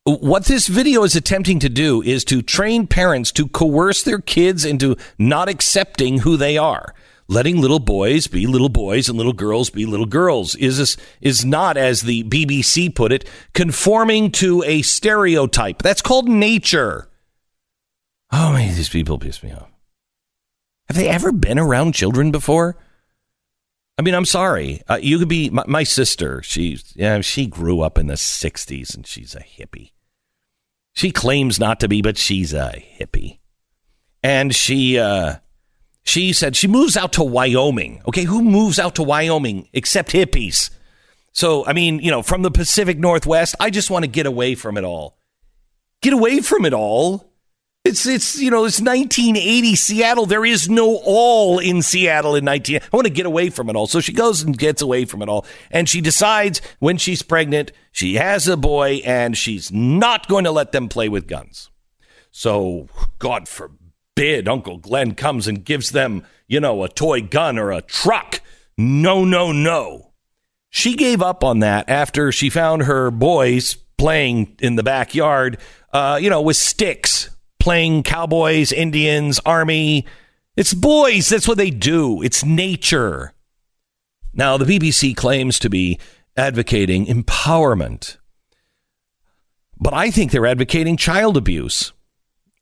what this video is attempting to do is to train parents to coerce their kids into not accepting who they are. Letting little boys be little boys and little girls be little girls is this, is not, as the BBC put it, conforming to a stereotype. That's called nature. Oh man, these people piss me off. Have they ever been around children before? I mean, I'm sorry. Uh, you could be my, my sister. She, yeah, she grew up in the '60s, and she's a hippie. She claims not to be, but she's a hippie. And she, uh, she said she moves out to Wyoming. Okay, who moves out to Wyoming except hippies? So, I mean, you know, from the Pacific Northwest, I just want to get away from it all. Get away from it all. It's it's you know it's 1980 Seattle. There is no all in Seattle in 19. I want to get away from it all. So she goes and gets away from it all, and she decides when she's pregnant, she has a boy, and she's not going to let them play with guns. So God forbid Uncle Glenn comes and gives them you know a toy gun or a truck. No, no, no. She gave up on that after she found her boys playing in the backyard, uh, you know, with sticks playing cowboys, Indians, army. It's boys. That's what they do. It's nature. Now, the BBC claims to be advocating empowerment, but I think they're advocating child abuse.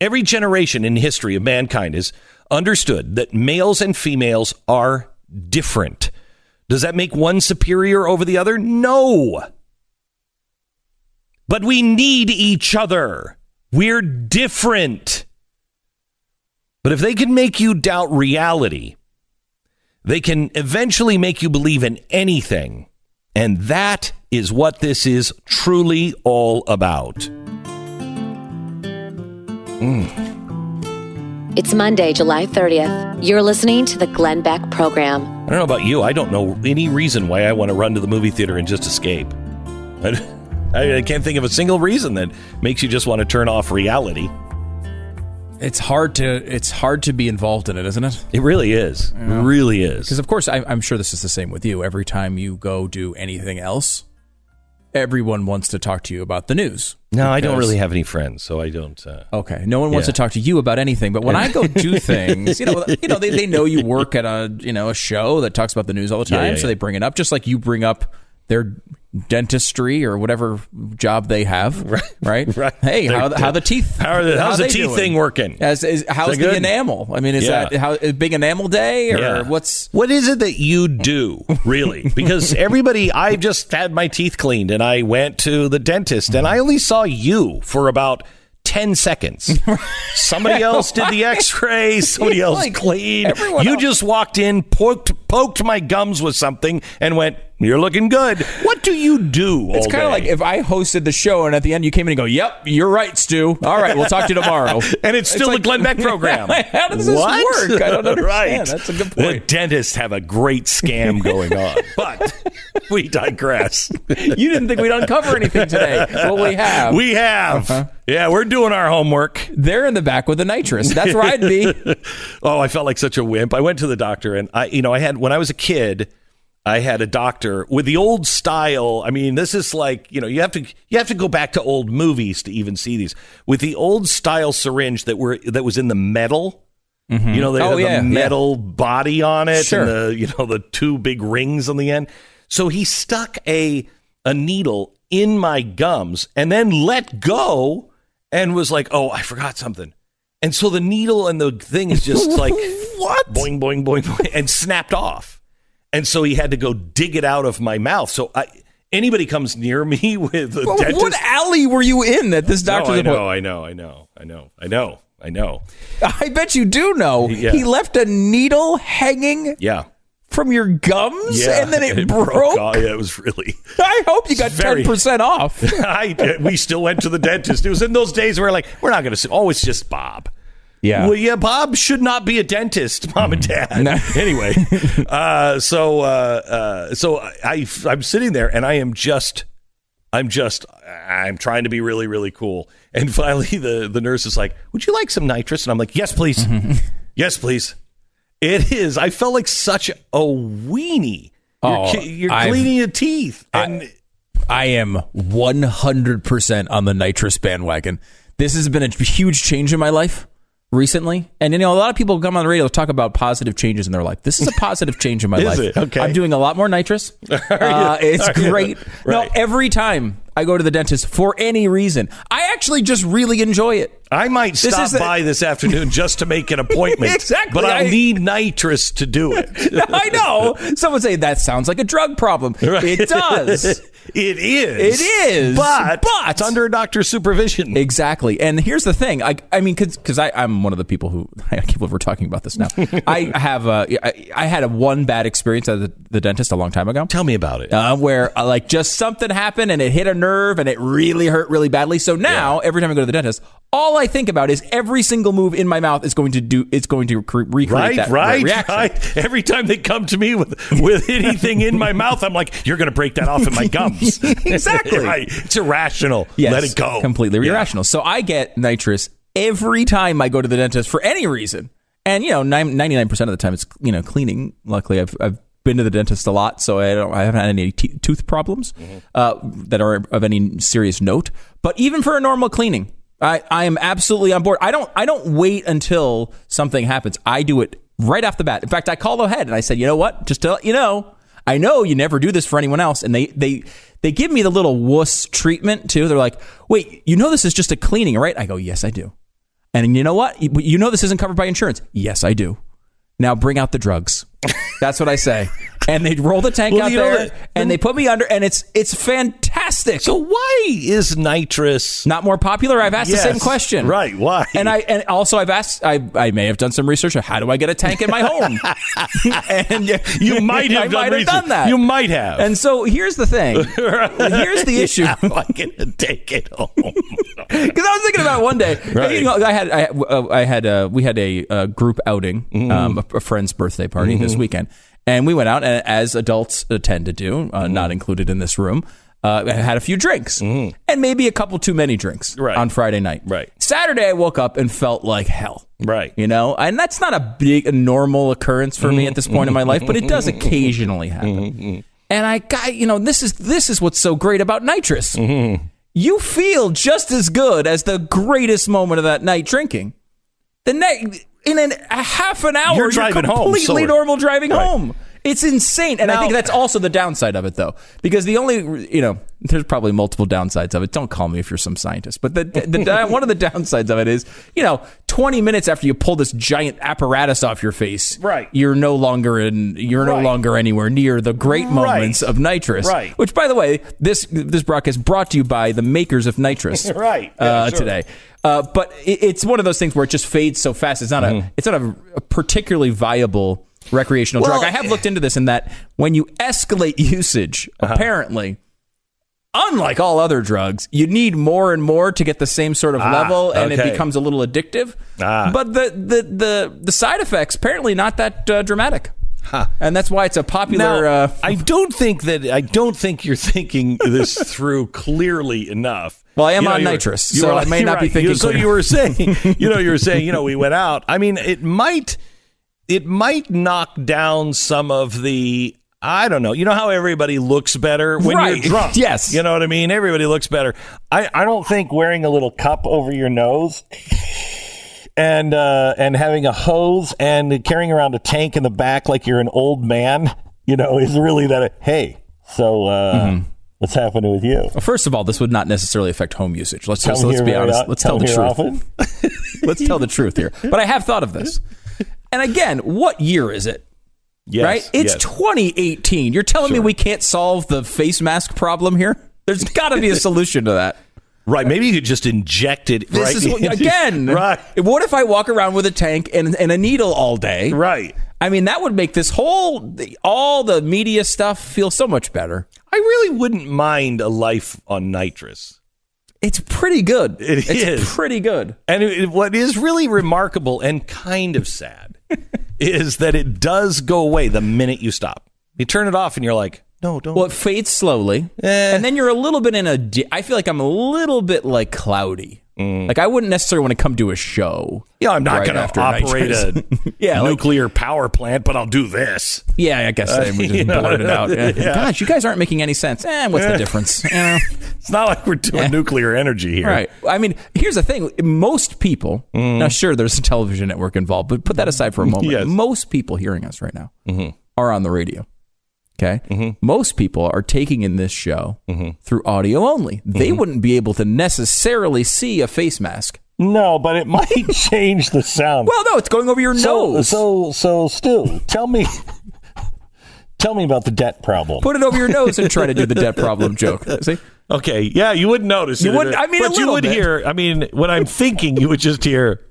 Every generation in history of mankind has understood that males and females are different. Does that make one superior over the other? No. But we need each other. We're different. But if they can make you doubt reality, they can eventually make you believe in anything. And that is what this is truly all about. Mm. It's Monday, July 30th. You're listening to the Glenn Beck program. I don't know about you. I don't know any reason why I want to run to the movie theater and just escape. I, I can't think of a single reason that makes you just want to turn off reality. It's hard to it's hard to be involved in it, isn't it? It really is. It really is. Because of course, I, I'm sure this is the same with you. Every time you go do anything else, everyone wants to talk to you about the news. No, I don't really have any friends, so I don't. Uh, Okay, no one wants Yeah. to talk to you about anything. But when I go do things, you know, you know, they, they know you work at a you know a show that talks about the news all the time, yeah, so yeah. they bring it up. Just like you bring up their dentistry or whatever job they have. Right. Right. Right. Hey, They're- how, how the teeth? How are the- how how's the teeth doing? thing working? As, is, how's the good? enamel? I mean, is Yeah. that how big enamel day or Yeah. what's? What is it that you do, really? Because everybody, I just had my teeth cleaned and I went to the dentist and I only saw you for about 10 seconds. Somebody else did the x ray, somebody else Like, cleaned. You else- just walked in, poked, poked my gums with something and went, You're looking good. What do you do? It's kind of like if I hosted the show and at the end you came in and go, "Yep, you're right, Stu. All right, we'll talk to you tomorrow." and it's still like- the Glenn Beck program. How does this What? work? I don't understand. right. That's a good The point. dentists have a great scam going on, but we digress. you didn't think we'd uncover anything today. Well, we have. We have. Uh-huh. Yeah, we're doing our homework. They're in the back with the nitrous. That's where I'd be. oh, I felt like such a wimp. I went to the doctor and I, you know, I had, when I was a kid, I had a doctor with the old style. I mean, this is like, you know, you have to, you have to go back to old movies to even see these with the old style syringe that were, that was in the metal. Mm-hmm. You know, they Oh, had yeah, the metal body on it Sure. and the, you know, the two big rings on the end. So he stuck a, a needle in my gums and then let go and was like, oh, I forgot something. And so the needle and the thing is just like what? boing, boing, boing, boing, and snapped off. And so he had to go dig it out of my mouth. So I, anybody comes near me with a Well, dentist. what alley were you in that this No, doctor's I know, I know, I know, I know, I know, I know. I bet you do know. Yeah. He left a needle hanging Yeah. from your gums Yeah. and then it, broke broke. off. Yeah, it was really. I hope you got 10% off. I, we still went to the dentist. It was in those days where like we're not going to. Oh, it's just Bob. Yeah. Well, yeah, Bob should not be a dentist, mom and dad. No. anyway, uh, so uh, uh, so I I'm sitting there and I am just I'm just I'm trying to be really really cool. And finally, the the nurse is like, "Would you like some nitrous?" And I'm like, "Yes, please. yes, please." It is. I felt like such a weenie. You're, Oh, you're I've- cleaning your teeth, and I am 100% on the nitrous bandwagon. This has been a huge change in my life recently. And, you know, a lot of people come on the radio talk about positive changes in their life. This is a positive change in my life. it? Okay. I'm doing a lot more nitrous. Uh, it's Are great. No, every time I go to the dentist for any reason, I actually just really enjoy it. I might stop is the- by this afternoon just to make an appointment. Exactly. But I'll I- need nitrous to do it. I know. Someone say that sounds like a drug problem. It does. It is. It is. But, But- it's under a doctor's supervision. Exactly. And here's the thing. I, I mean, because I'm one of the people who I can't believe we're talking about this now. I have uh, I, I had a one bad experience at the, the dentist a long time ago. Tell me about it. Uh, where uh, like just something happened and it hit a nerve and it really hurt really badly. So now every time I go to the dentist, all I think about is every single move in my mouth is going to do. It's going to cre- recreate Right, that right, reaction. right. Every time they come to me with with anything in my mouth, I'm like, "You're going to break that off in my gums." Exactly. right. It's irrational. Yes, Let it go. Completely Yeah. irrational. So I get nitrous every time I go to the dentist for any reason. And you know, ninety nine percent of the time it's you know cleaning. Luckily, I've I've been to the dentist a lot, so I don't I haven't had any te- tooth problems uh, that are of any serious note. But even for a normal cleaning, I I am absolutely on board. I don't I don't wait until something happens. I do it right off the bat. In fact, I call ahead and I said, you know what? Just to let you know, I know you never do this for anyone else, and they they they give me the little wuss treatment too. They're like, wait, you know this is just a cleaning, right? I go, yes, I do. And you know what? You, you know this isn't covered by insurance. Yes, I do. Now bring out the drugs. That's what I say. And they roll the tank Well, out there, that- and they put me under, and it's it's fantastic. So why is nitrous not more popular? I've asked Yes, the same question. Right? Why? And I and also I've asked I I may have done some research on how do I get a tank in my home. and you, might have I done might have done that. You might have. And so here's the thing. here's the issue. How am I going to take it home? Because I was thinking about one day. Right. You know, I had, I, uh, I had, uh, we had a, uh group outing, Mm-hmm. um, a, a friend's birthday party this weekend, and we went out, and as adults uh, tend to do, uh, Mm-hmm. not included in this room, uh, had a few drinks, and maybe a couple too many drinks Right. on Friday night. Right. Saturday, I woke up and felt like hell. Right. You know, and that's not a big, a normal occurrence for me at this point in my life, but it does occasionally happen. And I got, you know, this is this is what's so great about nitrous. You feel just as good as the greatest moment of that night drinking. The next in an, a half an hour, You're driving home, completely so- normal driving Right. home. It's insane, and I think that's also the downside of it, though, because the only you know, there's probably multiple downsides of it. Don't call me if you're some scientist, but the, the, the one of the downsides of it is, you know, 20 minutes after you pull this giant apparatus off your face, Right. You're no longer in, you're no longer anywhere near the great moments of nitrous, Right. Which, by the way, this this broadcast brought to you by the makers of nitrous, Right. Yeah, uh, sure. today. Uh, but it, it's one of those things where it just fades so fast. It's not a it's not a, a particularly viable recreational. Well, drug. I have looked into this in that when you escalate usage, Uh-huh. apparently, unlike all other drugs, you need more and more to get the same sort of Ah, level, and it becomes a little addictive. Ah. But the, the the the side effects apparently not that uh, dramatic, and that's why it's a popular. Now, uh, I don't think that I don't think you're thinking this through clearly enough. Well, I am You know, on were- nitrous, so were- I may not be thinking You- So you were saying, you know, you were saying, you know, we went out. I mean, it might, it might knock down some of the. I don't know. You know how everybody looks better when Right. you're drunk. Yes. You know what I mean. Everybody looks better. I I don't think wearing a little cup over your nose and uh, and having a hose and carrying around a tank in the back like you're an old man, you know, is really that. Hey, so uh, Mm-hmm. what's happening with you? well, first of all, this would not necessarily affect home usage. Let's just let's be honest. o- Let's tell the truth. Let's tell the truth here. But I have thought of this. And again, what year is it? Yes, right? It's yes. 2018. You're telling me we can't solve the face mask problem here? There's got to be a solution to that. Right. Maybe you could just inject it. This right is what- again. right. What if I walk around with a tank and, and a needle all day? Right. I mean, that would make this whole all the media stuff feel so much better. I really wouldn't mind a life on nitrous. It's pretty good. It it's is. pretty good. And it, what is really remarkable and kind of sad is that it does go away the minute you stop. You turn it off and you're like, no, don't. Well, it fades slowly, Eh. and then you're a little bit in a. di- I feel like I'm a little bit like cloudy. Mm. Like I wouldn't necessarily want to come to a show. yeah, I'm not right going to operate a yeah, like, nuclear power plant, but I'll do this. yeah. I guess would you just know, blurt it out. Yeah. yeah. Gosh, you guys aren't making any sense. Eh, what's the difference? It's not like we're doing nuclear energy here. Right. I mean, here's the thing. Most people, mm. now sure, there's a television network involved, but put that aside for a moment. Yes. Most people hearing us right now mm-hmm. are on the radio. Okay. Mm-hmm. Most people are taking in this show mm-hmm. through audio only. They mm-hmm. wouldn't be able to necessarily see a face mask. No, but it might change the sound. Well, no, it's going over your so, nose. so, so, Stu, tell me, tell me about the debt problem. Put it over your nose and try to do the debt problem joke. See? Okay, yeah, you wouldn't notice. You wouldn't- uh, I mean, but you would bit. hear. I mean, when I'm thinking, you would just hear.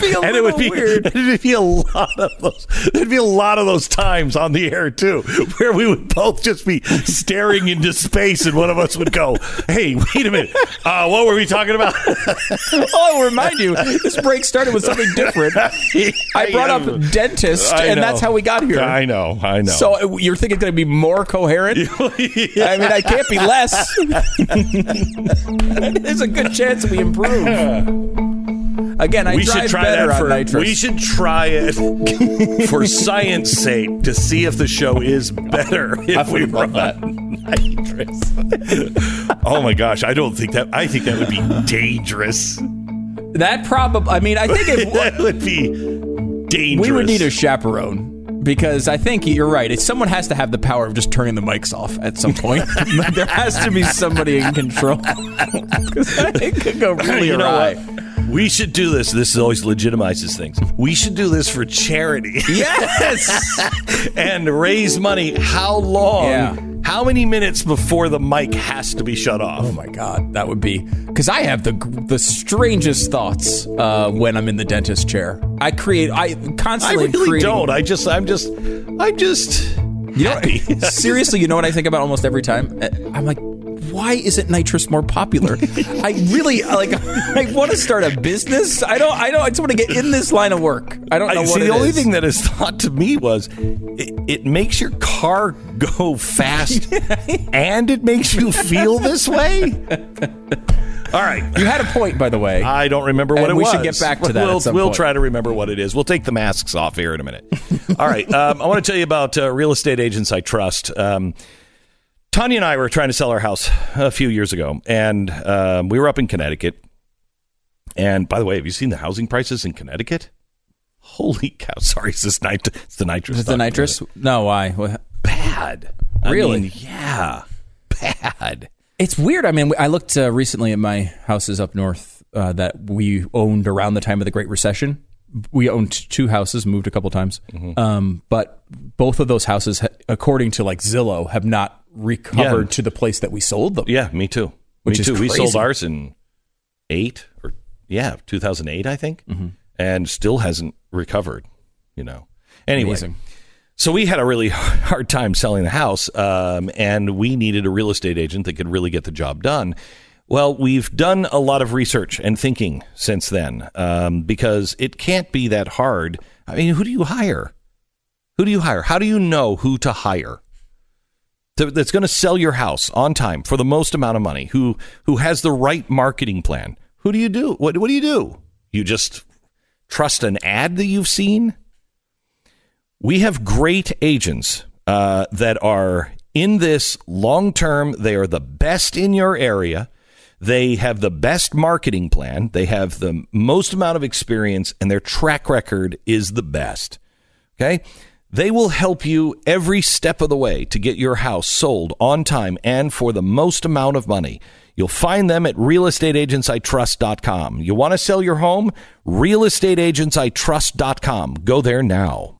Be a and it would be weird. it would be a lot of those there'd be a lot of those times on the air too where we would both just be staring into space and one of us would go hey wait a minute uh, what were we talking about Oh, I'll remind you, this break started with something different. I brought up dentist, and that's how we got here. I know I know So uh, you're thinking it's going to be more coherent? I mean, I can't be less. There's a good chance we improve. Again, I we drive should try better that on for nitrous. we should try it for science sake to see if the show is better if we run nitrous. oh my gosh, I don't think that I think that would be dangerous. that probably. I mean, I think it that would be dangerous. we would need a chaperone. Because I think you're right. If someone has to have the power of just turning the mics off at some point, there has to be somebody in control. Because it could go really you awry. We should do this. This always legitimizes things. We should do this for charity. Yes. and raise money. How long? Yeah. How many minutes before the mic has to be shut off? Oh my god, that would be because I have the the strangest thoughts uh, when I'm in the dentist chair. I create, I constantly. I really creating- don't. I just, I'm just, I'm just. You know, happy. seriously, you know what I think about almost every time? Uh, I'm like, why isn't nitrous more popular? I really like. I want to start a business. I don't. I don't. I just want to get in this line of work. I don't know I, what see, the only is. thing that is thought to me was it, it makes your car go fast and it makes you feel this way. All right. you had a point, by the way. I don't remember what And it we was. should get back to that We'll, we'll try to remember what it is. We'll take the masks off here in a minute. All right. Um, I want to tell you about uh, real estate agents I trust. Um, Tania and I were trying to sell our house a few years ago, and um, we were up in Connecticut. And by the way, have you seen the housing prices in Connecticut? Holy cow! Sorry, is this nit- It's the nitrous. Is it the nitrous? No, why? What- Bad. I Really? mean, yeah. Bad. It's weird. I mean, I looked uh, recently at my houses up north uh, that we owned around the time of the Great Recession. We owned two houses, moved a couple times, Mm-hmm. um, but both of those houses, according to like Zillow, have not recovered Yeah. to the place that we sold them. Yeah, me too. Which me is too. We sold ours in eight or yeah, two thousand eight, I think, Mm-hmm. and still hasn't recovered. You know. Anyway, Amazing. so we had a really hard time selling the house, um, and we needed a real estate agent that could really get the job done. Well, we've done a lot of research and thinking since then um, because it can't be that hard. I mean, who do you hire? Who do you hire? How do you know who to hire? That's going to sell your house on time for the most amount of money, who who has the right marketing plan. Who do you do? What what do you do? You just trust an ad that you've seen? We have great agents uh, that are in this long term. They are the best in your area. They have the best marketing plan. They have the most amount of experience, and their track record is the best. Okay. They will help you every step of the way to get your house sold on time and for the most amount of money. You'll find them at realestateagentsitrust.com. You want to sell your home? Realestateagentsitrust.com. Go there now.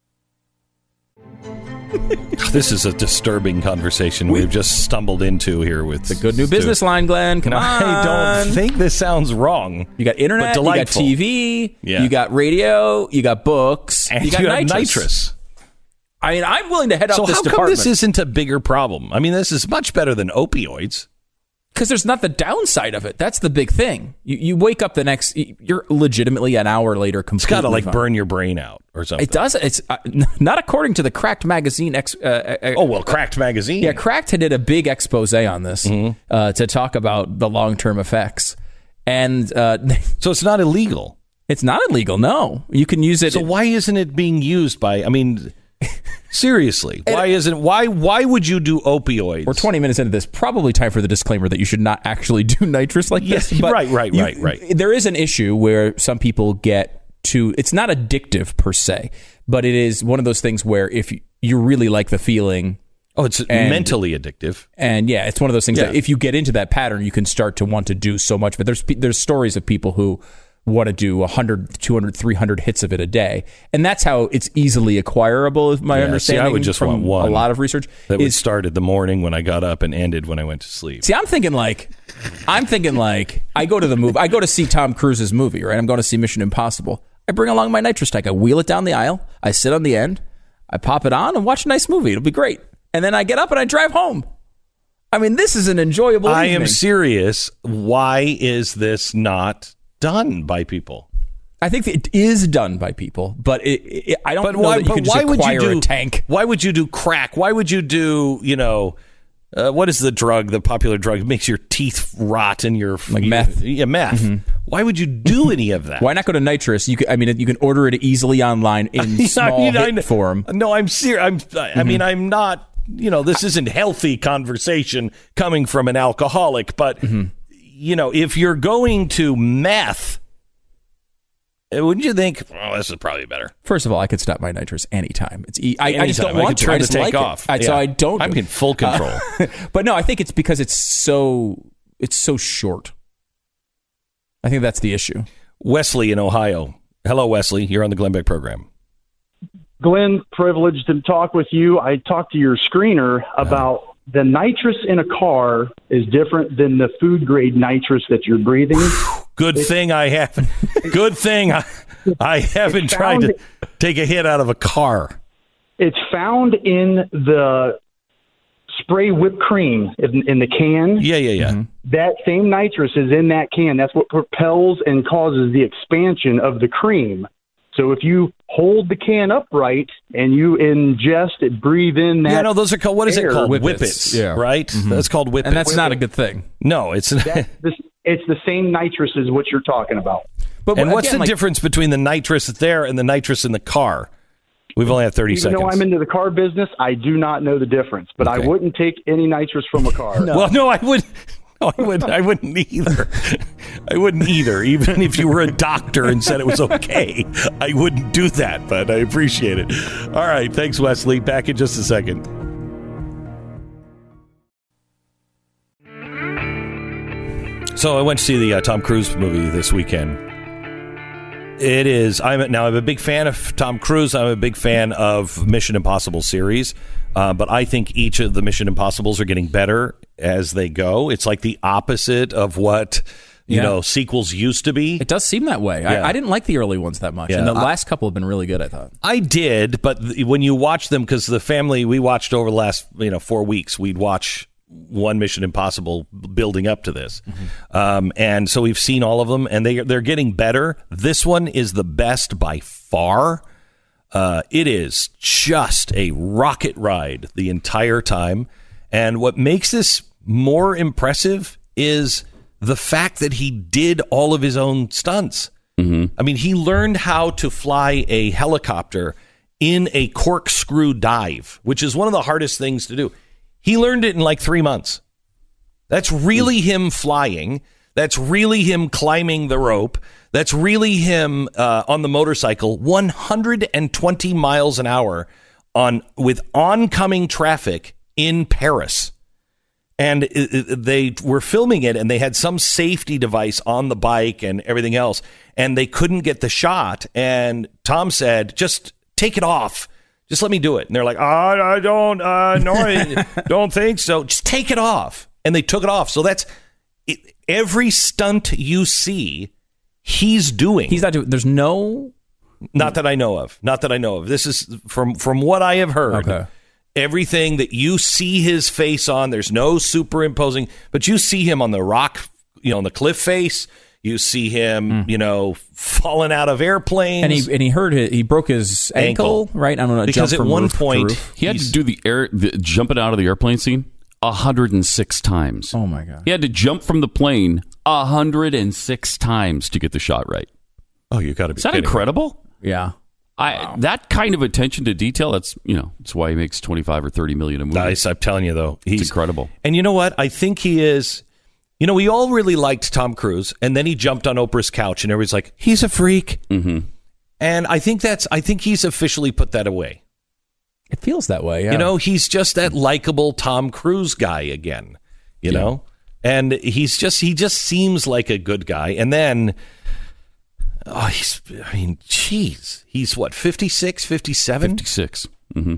this is a disturbing conversation we, have just stumbled into here with the Good new business line, Glenn. Come on. I don't think this sounds wrong. You got internet, you got. TV, Yeah. you got radio, you got books, And you got you nitrous. nitrous. I mean, I'm willing to head So up this how come department this isn't a bigger problem? I mean, this is much better than opioids. because there's not the downside of it. That's the big thing. You, you wake up the next, you're legitimately an hour later It's completely. got to like fine. burn your brain out or something. It does. It's uh, not according to the Cracked magazine. Ex, uh, uh, Oh well, Cracked magazine. yeah, Cracked did a big expose on this Mm-hmm. uh, to talk about the long term effects, and uh, So it's not illegal. it's not illegal. No, you can use it. So why isn't it being used by? I mean, seriously, why isn't? Why why would you do opioids? We're 20 minutes into this. Probably time for the disclaimer that you should not actually do nitrous like Yes, this. But right, right, you- right, right. There is an issue where some people get to. It's not addictive per se, but it is one of those things where if you, you really like the feeling, Oh, it's And- mentally addictive. and yeah, it's one of those things Yeah. that if you get into that pattern, you can start to want to do so much. But there's there's stories of people who want to do 100, 200, 300 hits of it a day. And that's how it's easily acquirable, is my Yeah, see, I understanding. would just want one A lot of research That would start at the morning when I got up and ended when I went to sleep. See, I'm thinking like, I'm thinking like, I go to the movie, I go to see Tom Cruise's movie, right? I'm going to see Mission Impossible. I bring along my nitrous tank. I wheel it down the aisle. I sit on the end. I pop it on and watch a nice movie. It'll be great. And then I get up and I drive home. I mean, this is an enjoyable. I am serious. Why is this not done by people? I think it is done by people, but it, it, I don't But know why? that you but can just why would you do a tank. Why would you do crack? Why would you do you know? Uh, what is the drug? The popular drug makes your teeth rot and your Like meth. Yeah, meth. Why would you do any of that? Why not go to nitrous? You can, I mean, you can order it easily online in small I mean, I form. No, I'm serious. I'm. I Mm-hmm. mean, I'm not. You know, this isn't healthy conversation coming from an alcoholic, but Mm-hmm. You know, if you're going to meth, uh, wouldn't you think? Oh, this is probably better. First of all, I could stop my nitrous anytime. It's I just don't I want could to. turn I the just tank like it. off. I, So I don't. I'm in full control. Uh, but no, I think it's because it's so it's so short. I think that's the issue. Wesley in Ohio. Hello, Wesley. You're on the Glenn Beck program. Glenn, privileged to talk with you. I talked to your screener about the nitrous in a car is different than the food grade nitrous that you're breathing. Good thing I haven't. Good thing I, I haven't tried to found- take a hit out of a car. It's found in the spray whipped cream in, in the can. Yeah, yeah, yeah. Mm-hmm. That same nitrous is in that can. That's what propels and causes the expansion of the cream. So if you hold the can upright and you ingest it, breathe in that. Yeah, no, those are called. What is it called? Whippets. Whippets. Yeah. right. Mm-hmm. That's called whippets. And that's not a good thing. No, it's not. That's the, it's the same nitrous as what you're talking about. But and what's the like, difference between the nitrous there and the nitrous in the car? We've only had thirty Even seconds. though I'm into the car business, I do not know the difference. But I wouldn't take any nitrous from a car. Well, no, I would. No, I would. I wouldn't either. I wouldn't either. Even if you were a doctor and said it was okay, I wouldn't do that. But I appreciate it. All right, thanks, Wesley. Back in just a second. So I went to see the uh, Tom Cruise movie this weekend. It is. I'm now. I'm a big fan of Tom Cruise. I'm a big fan of Mission Impossible series, uh, but I think each of the Mission Impossibles are getting better as they go. It's like the opposite of what you Yeah. know sequels used to be. It does seem that way. Yeah. I, I didn't like the early ones that much, Yeah. and the I- last couple have been really good. I thought. I did, but th- when you watch them, because the family we watched over the last you know four weeks, we'd watch one Mission Impossible building up to this, um, and so we've seen all of them, and they they're getting better. This one is the best by far. Uh, it is just a rocket ride the entire time, and what makes this more impressive is the fact that he did all of his own stunts. I mean, he learned how to fly a helicopter in a corkscrew dive, which is one of the hardest things to do. He learned it in like three months. That's really him flying. That's really him climbing the rope. That's really him uh, on the motorcycle, 120 miles an hour on with oncoming traffic in Paris and it, it- they were filming it and they had some safety device on the bike and everything else and they couldn't get the shot and tom said just take it off just let me do it and they're like "Ah, i don't uh, no i don't think so just take it off and they took it off so that's it, every stunt you see he's doing He's not doing. There's no. not that I know of. Not that I know of. This is from from what I have heard. Okay. Everything that you see his face on, there's no superimposing, but you see him on the rock, you know, on the cliff face. You see him, hmm. you know, falling out of airplanes. And he and he hurt it. He broke his ankle, Ankle. right? I don't know. Because jump at from one roof point- roof. He had to do the air, the, jumping out of the airplane scene 106 times. Oh my god! He had to jump from the plane 106 times to get the shot right. oh, you got to be Is that kidding me. incredible? Yeah. I that kind of attention to detail. That's you know, that's why he makes 25 or 30 million a movie. Nice. I'm telling you though, he's It's incredible. And you know what? I think he is. You know, we all really liked Tom Cruise, and then he jumped on Oprah's couch, and everybody's like, "He's a freak." Mm-hmm. And I think that's. I think he's officially put that away. It feels that way. Yeah. You know, he's just that likable Tom Cruise guy again. You know, and he's just he just seems like a good guy. And then, oh, he's. I mean, jeez, he's what 56, 57? 56. Mm-hmm.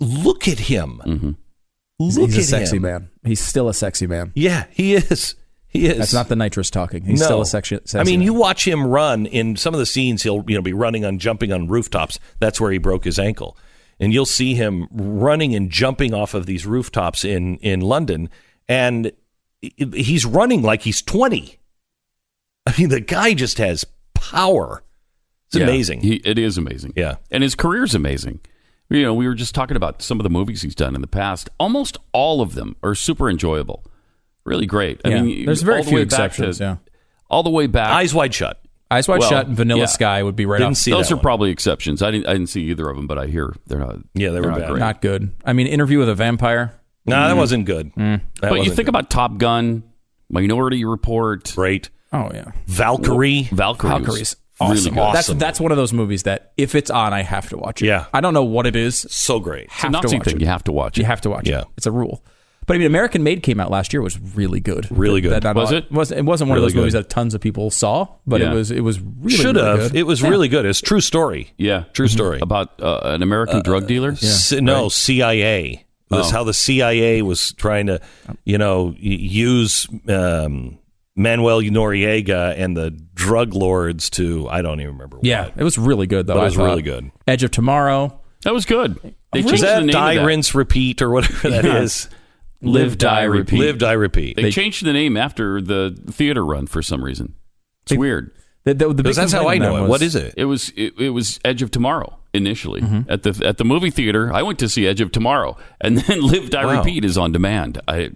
Look at him. Mm-hmm. he's, Look he's a at sexy him. man. He's still a sexy man. Yeah, he is. He is. That's not the nitrous talking. He's No. still a sexy. sexy I mean, man. you watch him run in some of the scenes. He'll you know be running on jumping on rooftops. That's where he broke his ankle, and you'll see him running and jumping off of these rooftops in in London, and he's running like he's twenty. I mean, the guy just has power. It's Yeah, amazing. He, it is amazing. Yeah. And his career's amazing. You know, we were just talking about some of the movies he's done in the past. Almost all of them are super enjoyable. Really great. I Yeah. mean, There's very the few exceptions, to- yeah. All the way back. Eyes wide shut. Eyes Wide Well, Shut and Vanilla yeah. Sky would be right Didn't off. see Those are one. probably exceptions. I didn't. I didn't see either of them, but I hear they're not. Yeah, they were not bad. great. Not good. I mean, Interview with a Vampire. No, that mm. wasn't good. Mm. That but you wasn't think good. about Top Gun, Minority Report, great Oh yeah. Valkyrie. Valkyrie. was Valkyrie's really awesome. good. That's Awesome. that's one of those movies that if it's on, I have to watch it. Yeah. I don't know what it is. So great. It's a Have to Nazi watch thing. it. You have to watch it. You have to watch Yeah. it. It's a rule. But I mean, American Made came out last year. Was really good. Really good. That not Was all- it? Was it wasn't one Really of those movies that tons of people saw, but Yeah. it was it was really Should really have. good. It was Yeah. really good. It's true story. Yeah, True story. about uh, an American drug dealer. C- no, CIA. That's Oh. how the CIA was trying to, you know, y- use um, Manuel Noriega and the drug lords to. I don't even remember. Yeah, it was really good though. But it was thought. really good. Edge of Tomorrow, That was good. They Was changed that the name die, that. rinse, repeat, or whatever that Yeah. is? Live, die, repeat. Live, die, repeat. They, changed the name after the theater run for some reason. It's They- weird. the, the, the that's how I know it. was- What is it? It was it, it was Edge of Tomorrow initially Mm-hmm. at the at the movie theater. I went to see Edge of Tomorrow, and then Live Die Wow. Repeat is on demand. I,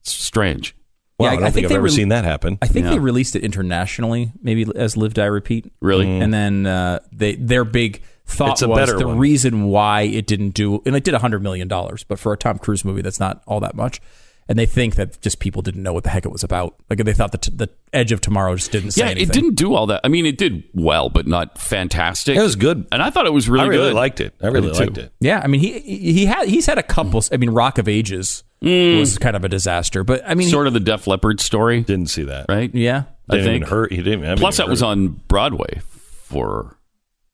it's strange. Wow, Yeah, I I don't think, think I've they ever rel- seen that happen. I think Yeah. they released it internationally, maybe as Live Die Repeat. Really? And then uh, they their big thought It's was the one. reason why it didn't do, and it did hundred million dollars, but for a Tom Cruise movie, that's not all that much. And they think that just people didn't know what the heck it was about. Like they thought that t- the Edge of Tomorrow just didn't say Yeah, anything. it didn't do all that. I mean, it did well, but not fantastic. It was good. and I thought it was really I really good. liked it. I really did too. liked it. Yeah, I mean he he had he's had a couple. I mean, Rock of Ages was kind of a disaster, but I mean, Mm. Sort of the Def Leppard story, Didn't see that. right? yeah. I Didn't think. even hurt. He didn't. I haven't Plus, even that was heard on Broadway for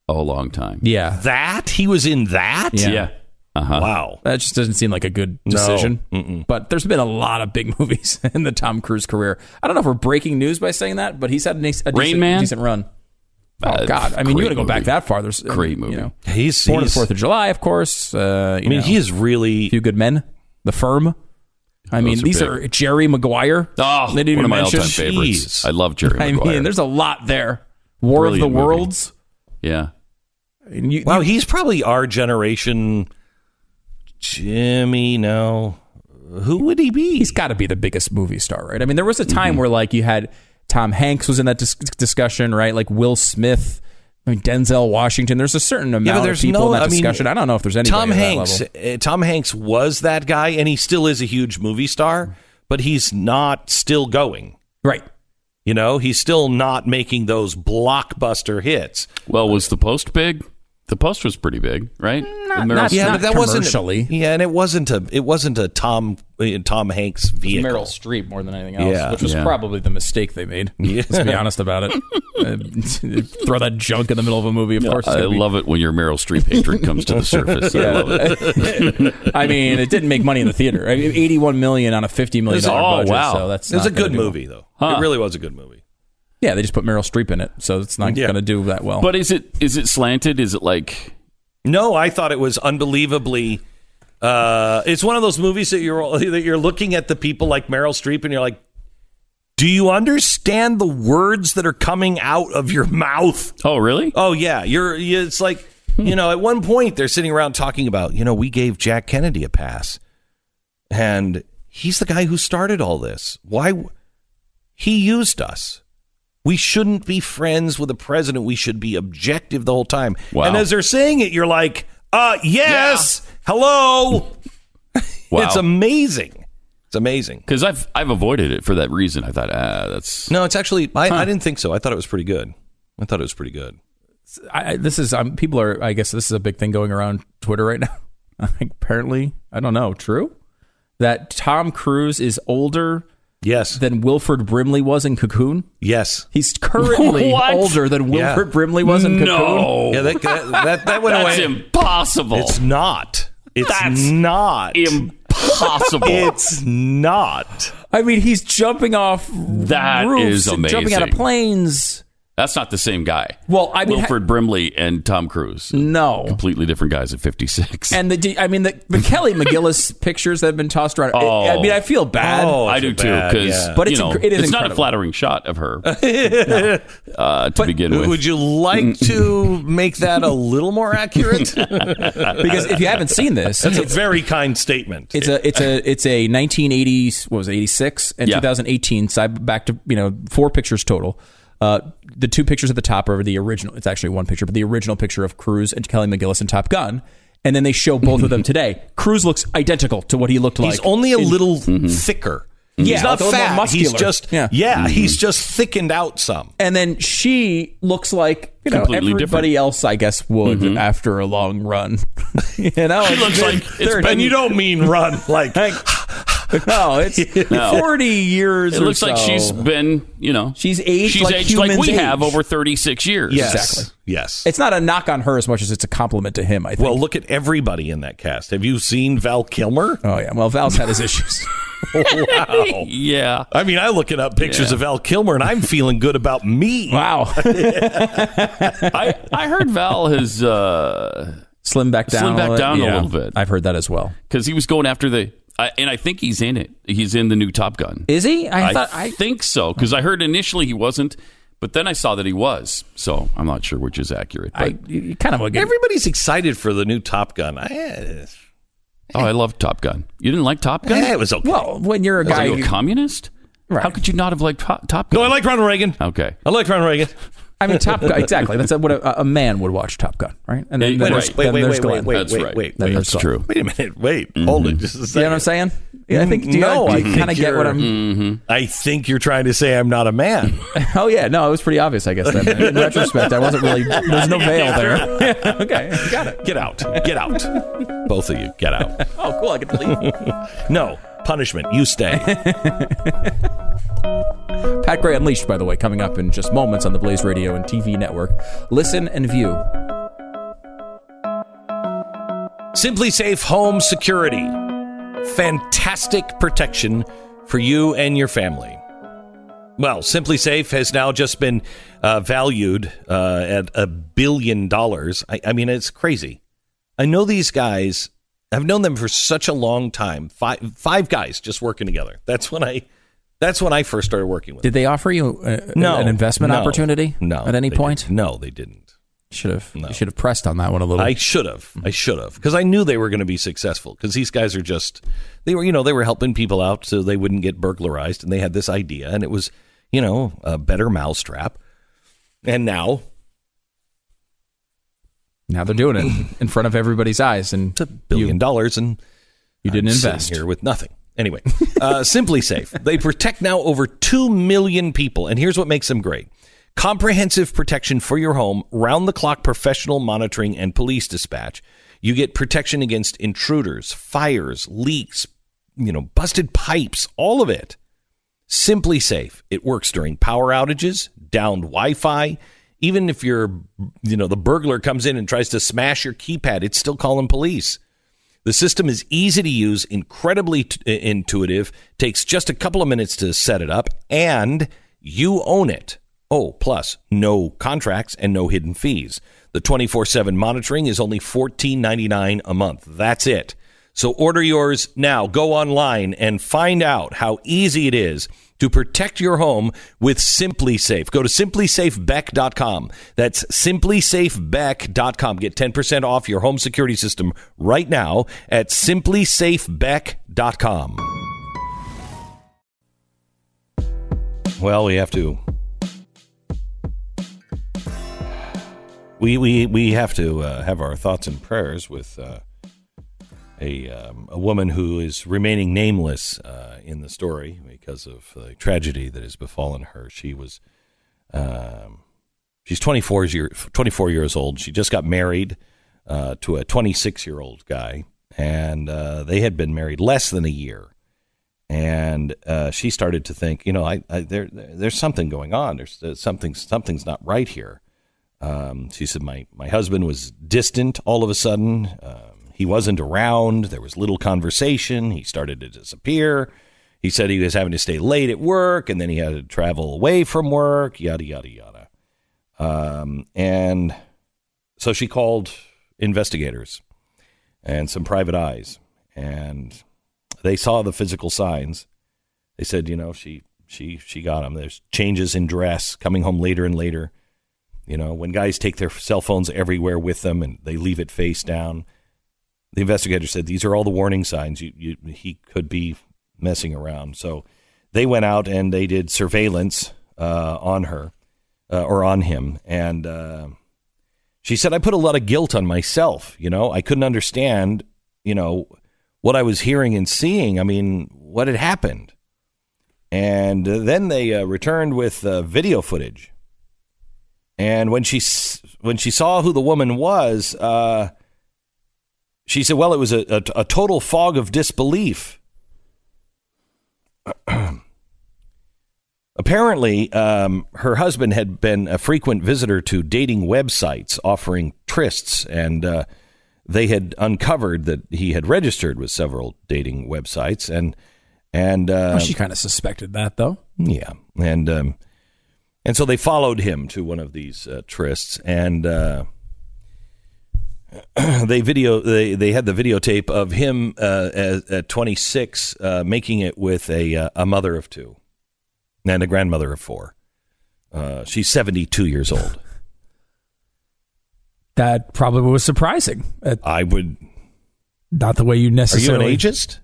a long time. Yeah, that. He was in that. Yeah. Yeah. Uh huh. Wow. that just doesn't seem like a good decision. But there's been a lot of big movies in the Tom Cruise career. I don't know if we're breaking news by saying that, but he's had a, nice- a Rain decent, Man? decent run. Oh Uh, God! I mean, you great got to go back that far. There's Great You movie. know, He's. Born on the Fourth of July, of course. Uh, you I mean, know, he is really. Few Good Men, The Firm. I mean, are these big. are Jerry Maguire. Oh, They didn't one of my mention- all-time favorites. Jeez. I love Jerry Maguire. I Maguire. mean, there's a lot there. War Brilliant of the movie. Worlds. yeah. And you- Wow, you- he's probably our generation. Jimmy, no. Who would he be? he's got to be the biggest movie star, right? I mean, there was a Mm-hmm. time where like you had Tom Hanks was in that dis- discussion, right? Like Will Smith. I mean, Denzel Washington. There's a certain amount Yeah, but of people no. in that I mean, discussion. I don't know if there's any. Tom at that Hanks. level. uh, Tom Hanks was that guy, and he still is a huge movie star, but he's not still going. right? You know, he's still not making those blockbuster hits. Well, was the post big? The post was pretty big, right? Not- The Meryl not- Yeah, but that wasn't. commercially. Yeah, and it wasn't a. It wasn't a Tom uh, Tom Hanks vehicle. Meryl Streep more than anything else, Yeah. which was Yeah. probably the mistake they made. Yeah. Let's be honest about it. Uh, throw that junk in the middle of a movie. Of course, it's I gonna be- love it when your Meryl Streep hatred comes to the surface. I love it. I mean, it didn't make money in the theater. I mean, Eighty-one million on a fifty million dollar Oh, budget. wow. So that's It was not a gonna good do well. movie, though. Huh. It really was a good movie. Yeah, they just put Meryl Streep in it, so it's not Yeah. going to do that well. But is it is it slanted? Is it like No, I thought it was unbelievably. Uh, it's one of those movies that you're that you're looking at the people like Meryl Streep, and you're like, "Do you understand the words that are coming out of your mouth?" Oh, really? Oh yeah, you're. It's like you know, at one point they're sitting around talking about, you know, we gave Jack Kennedy a pass, and he's the guy who started all this. Why? He used us. We shouldn't be friends with the president. We should be objective the whole time. Wow. And as they're saying it, you're like, uh, yes, hello. Wow. It's amazing. It's amazing. Because I've I've avoided it for that reason. I thought, ah, that's No, it's actually, I, I didn't think so. I thought it was pretty good. I thought it was pretty good. I, I- this is um, people are. I guess this is a big thing going around Twitter right now. Apparently, I don't know. True that Tom Cruise is older Yes. than Wilford Brimley was in Cocoon. Yes. He's currently What? older than Wilford Yeah. Brimley was in Cocoon. no. Yeah, that, that, that, that went that's away. impossible. It's not. It's That's not. impossible. It's not. I mean, he's jumping off That roofs is and jumping out of amazing. planes. That's not the same guy. Well, I mean, Wilford Brimley and Tom Cruise, no. completely different guys at fifty six. And the, I mean, the, the Kelly McGillis pictures that have been tossed around. Oh. I mean, I feel bad. Oh, I do so too because yeah. But it's you know, inc- it is it's not a flattering shot of her uh, to begin with. Would you like to make that a little more accurate? because if you haven't seen this, That's a very kind statement. it's a it's a it's a 1980s what was it 86 and Yeah. 2018 side back to you know four pictures total. Uh, the two pictures at the top are the original. It's actually one picture, but the original picture of Cruise and Kelly McGillis in Top Gun. And then they show both of them today. Cruise looks identical to what he looked like. He's only a in- little thicker. Yeah, he's not like a more fat. He's just Yeah. yeah. He's just thickened out some. and then she looks like you know Completely everybody different. Mm-hmm. else, I guess, would after a long run. you know, She looks been like it's 30 And you don't mean run like no, it's No. forty years. it or looks like she's been, you know, She's aged she's like aged like humans we have over thirty six years. yes, Exactly. yes. It's not a knock on her as much as it's a compliment to him. I think. well, look at everybody in that cast. Have you seen Val Kilmer? oh yeah. Well, Val's had his issues. wow. yeah. I mean, I'm looking up pictures Yeah. of Val Kilmer, and I'm feeling good about me. wow. I I heard Val has uh Slim back down. Slim a back little down a bit. little Yeah. bit. I've heard that as well. because he was going after the, I and I think he's in it. He's in the new Top Gun. Is he? I, I, thought I. think so because I heard initially he wasn't, but then I saw that he was. So I'm not sure which is accurate. But I you, you kind of. Everybody's excited for the new Top Gun. I, oh, I love Top Gun. You didn't like Top Gun? eh, it was okay. Well, when you're a Are guy, you a communist? Right. How could you not have liked Top, Top Gun? no, I liked Ronald Reagan. Okay. I liked Ronald Reagan. I mean, Top Gun. Exactly. That's what a, a man would watch Top Gun, right? And then, Wait, then wait, there's, wait, then wait, there's wait, Glenn. wait, That's wait, right. wait, wait. That's Glenn. true. Wait a minute. Wait, hold it just a You know what I'm saying? Yeah, I think. Do you, No, do I think kind of get what I'm? Mm-hmm. I think you're trying to say I'm not a man. Oh yeah, no, it was pretty obvious. I guess then. in retrospect, I wasn't really. There's no veil there. okay, got it. Get out. Get out. Both of you, get out. Oh, cool. I get to leave. No, punishment. You stay. Pat Gray Unleashed, by the way, coming up in just moments on the Blaze Radio and TV network. Listen and view. SimpliSafe Home Security. Fantastic protection for you and your family. Well, SimpliSafe has now just been uh, valued uh, at a billion dollars. I, I mean, it's crazy. I know these guys. I've known them for such a long time. Five five guys just working together. That's when I. That's when I first started working with. Them. Did they offer you a, No, an investment no, opportunity? no, at any point. didn't. No, they didn't. Should have. You should have pressed on that one a little. I should have. Mm-hmm. I should have because I knew they were going to be successful because these guys are just they were you know they were helping people out so they wouldn't get burglarized and they had this idea and it was you know a better mousetrap and now now they're doing it in front of everybody's eyes, and it's a billion dollars and you didn't I'm invest. here with nothing. Anyway, uh, SimpliSafe. They protect now over 2 million people. And here's what makes them great comprehensive protection for your home, round the clock professional monitoring, and police dispatch. You get protection against intruders, fires, leaks, you know, busted pipes, all of it. SimpliSafe. It works during power outages, downed Wi Fi. Even if you're, you know, the burglar comes in and tries to smash your keypad, it's still calling police. The system is easy to use, incredibly t- intuitive, takes just a couple of minutes to set it up, and you own it. Oh, plus no contracts and no hidden fees. The 24/7 monitoring is only $14.99 a month. That's it. So order yours now. Go online and find out how easy it is to protect your home with SimpliSafe. Go to simplisafebeck.com. That's simplisafebeck.com. Get 10% off your home security system right now at simplisafebeck.com. Well, we have to we we we have to uh, have our thoughts and prayers with uh, a um, a woman who is remaining nameless uh, in the story because of the tragedy that has befallen her. She was um, she's 24 years, 24 years old. She just got married uh, to a 26 year old guy, and uh, they had been married less than a year. And uh, she started to think, you know, I, I there there's something going on. There's, there's something something's not right here. Um, she said, my, my husband was distant all of a sudden. Um, he wasn't around. There was little conversation. He started to disappear. He said he was having to stay late at work and then he had to travel away from work, yada, yada, yada. Um, and so she called investigators and some private eyes and they saw the physical signs. They said, you know, she, she, she got them. There's changes in dress, coming home later and later. You know, when guys take their cell phones everywhere with them and they leave it face down, the investigator said these are all the warning signs. You, you, he could be messing around. So they went out and they did surveillance uh, on her uh, or on him. And uh, she said, I put a lot of guilt on myself. You know, I couldn't understand, you know, what I was hearing and seeing. I mean, what had happened. And uh, then they uh, returned with uh, video footage. And when she when she saw who the woman was, she said, "Well, it was a, a, a total fog of disbelief." Apparently, um, her husband had been a frequent visitor to dating websites offering trysts, and uh, they had uncovered that he had registered with several dating websites, and and uh, Well, she kind of suspected that, though. yeah, and um, and so they followed him to one of these uh, trysts, and uh, they video they they had the videotape of him uh, at, at 26 uh, making it with a uh, a mother of two and a grandmother of four. Uh, she's 72 years old. That probably was surprising. I would. Not the way you necessarily. Are you an ageist?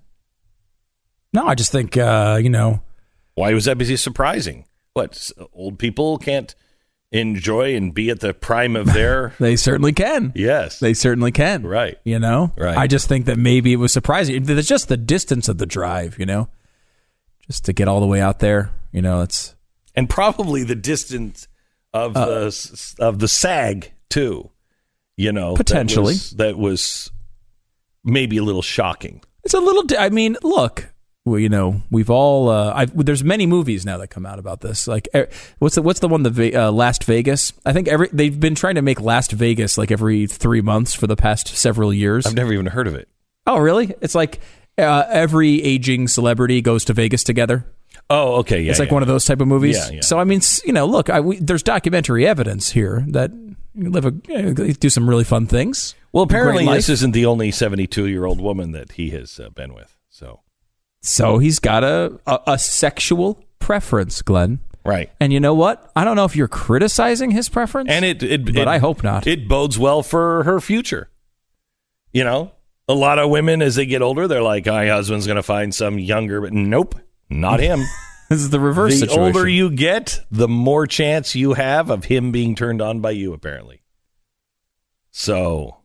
No, I just think uh, you know. Why was that busy surprising? What old people can't enjoy and be at the prime of their. They certainly can. yes. They certainly can. Right. You know? Right. I just think that maybe it was surprising. It's just the distance of the drive, you know? Just to get all the way out there, you know, it's and probably the distance of Uh, the of the sag too. You know, that Potentially. was- that was, maybe a little shocking. it's a little di- I mean, look, well, you know, we've all uh there's many movies now that come out about this. Like eh, what's the what's the one the uh, Last Vegas? I think every they've been trying to make Last Vegas like every 3 months for the past several years. I've never even heard of it. oh, really? It's like uh, every aging celebrity goes to Vegas together. Oh, okay, yeah. it's like yeah. one of those type of movies. Yeah, yeah. So I mean, you know, look, I, we, there's documentary evidence here that you live a do some really fun things. Well, apparently this isn't the only 72 year old woman that he has uh, been with. So he's got a, a a sexual preference, Glenn. right, And you know what? I don't know if you're criticizing his preference, and it, it but it- I hope not. It bodes well for her future. You know, a lot of women as they get older, they're like, oh, "My husband's going to find some younger," but nope, not him. this is the reverse the situation. older you get, the more chance you have of him being turned on by you. Apparently, so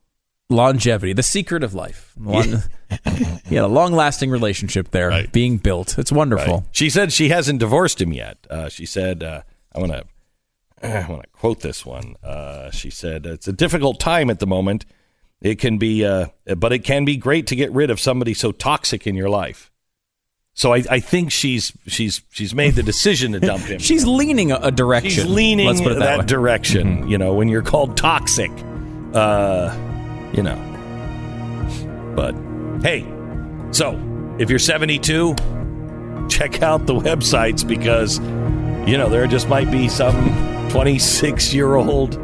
longevity, the secret of life. Long, yeah, a long-lasting relationship there Right. being built. It's wonderful. Right. She said she hasn't divorced him yet. Uh, she said, uh, "I want to, I want to quote this one." Uh, she said, "It's a difficult time at the moment. It can be, uh, but it can be great to get rid of somebody so toxic in your life." So I, I think she's she's she's made the decision to dump him. She's leaning a, a direction. She's leaning Let's put it that, that, direction. You know, when you're called toxic, uh, you know. But hey, so if you're 72, check out the websites because you know there just might be some 26 year old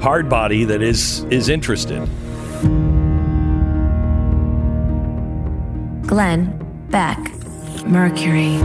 hard body that is is interested. Glenn Beck. Mercury.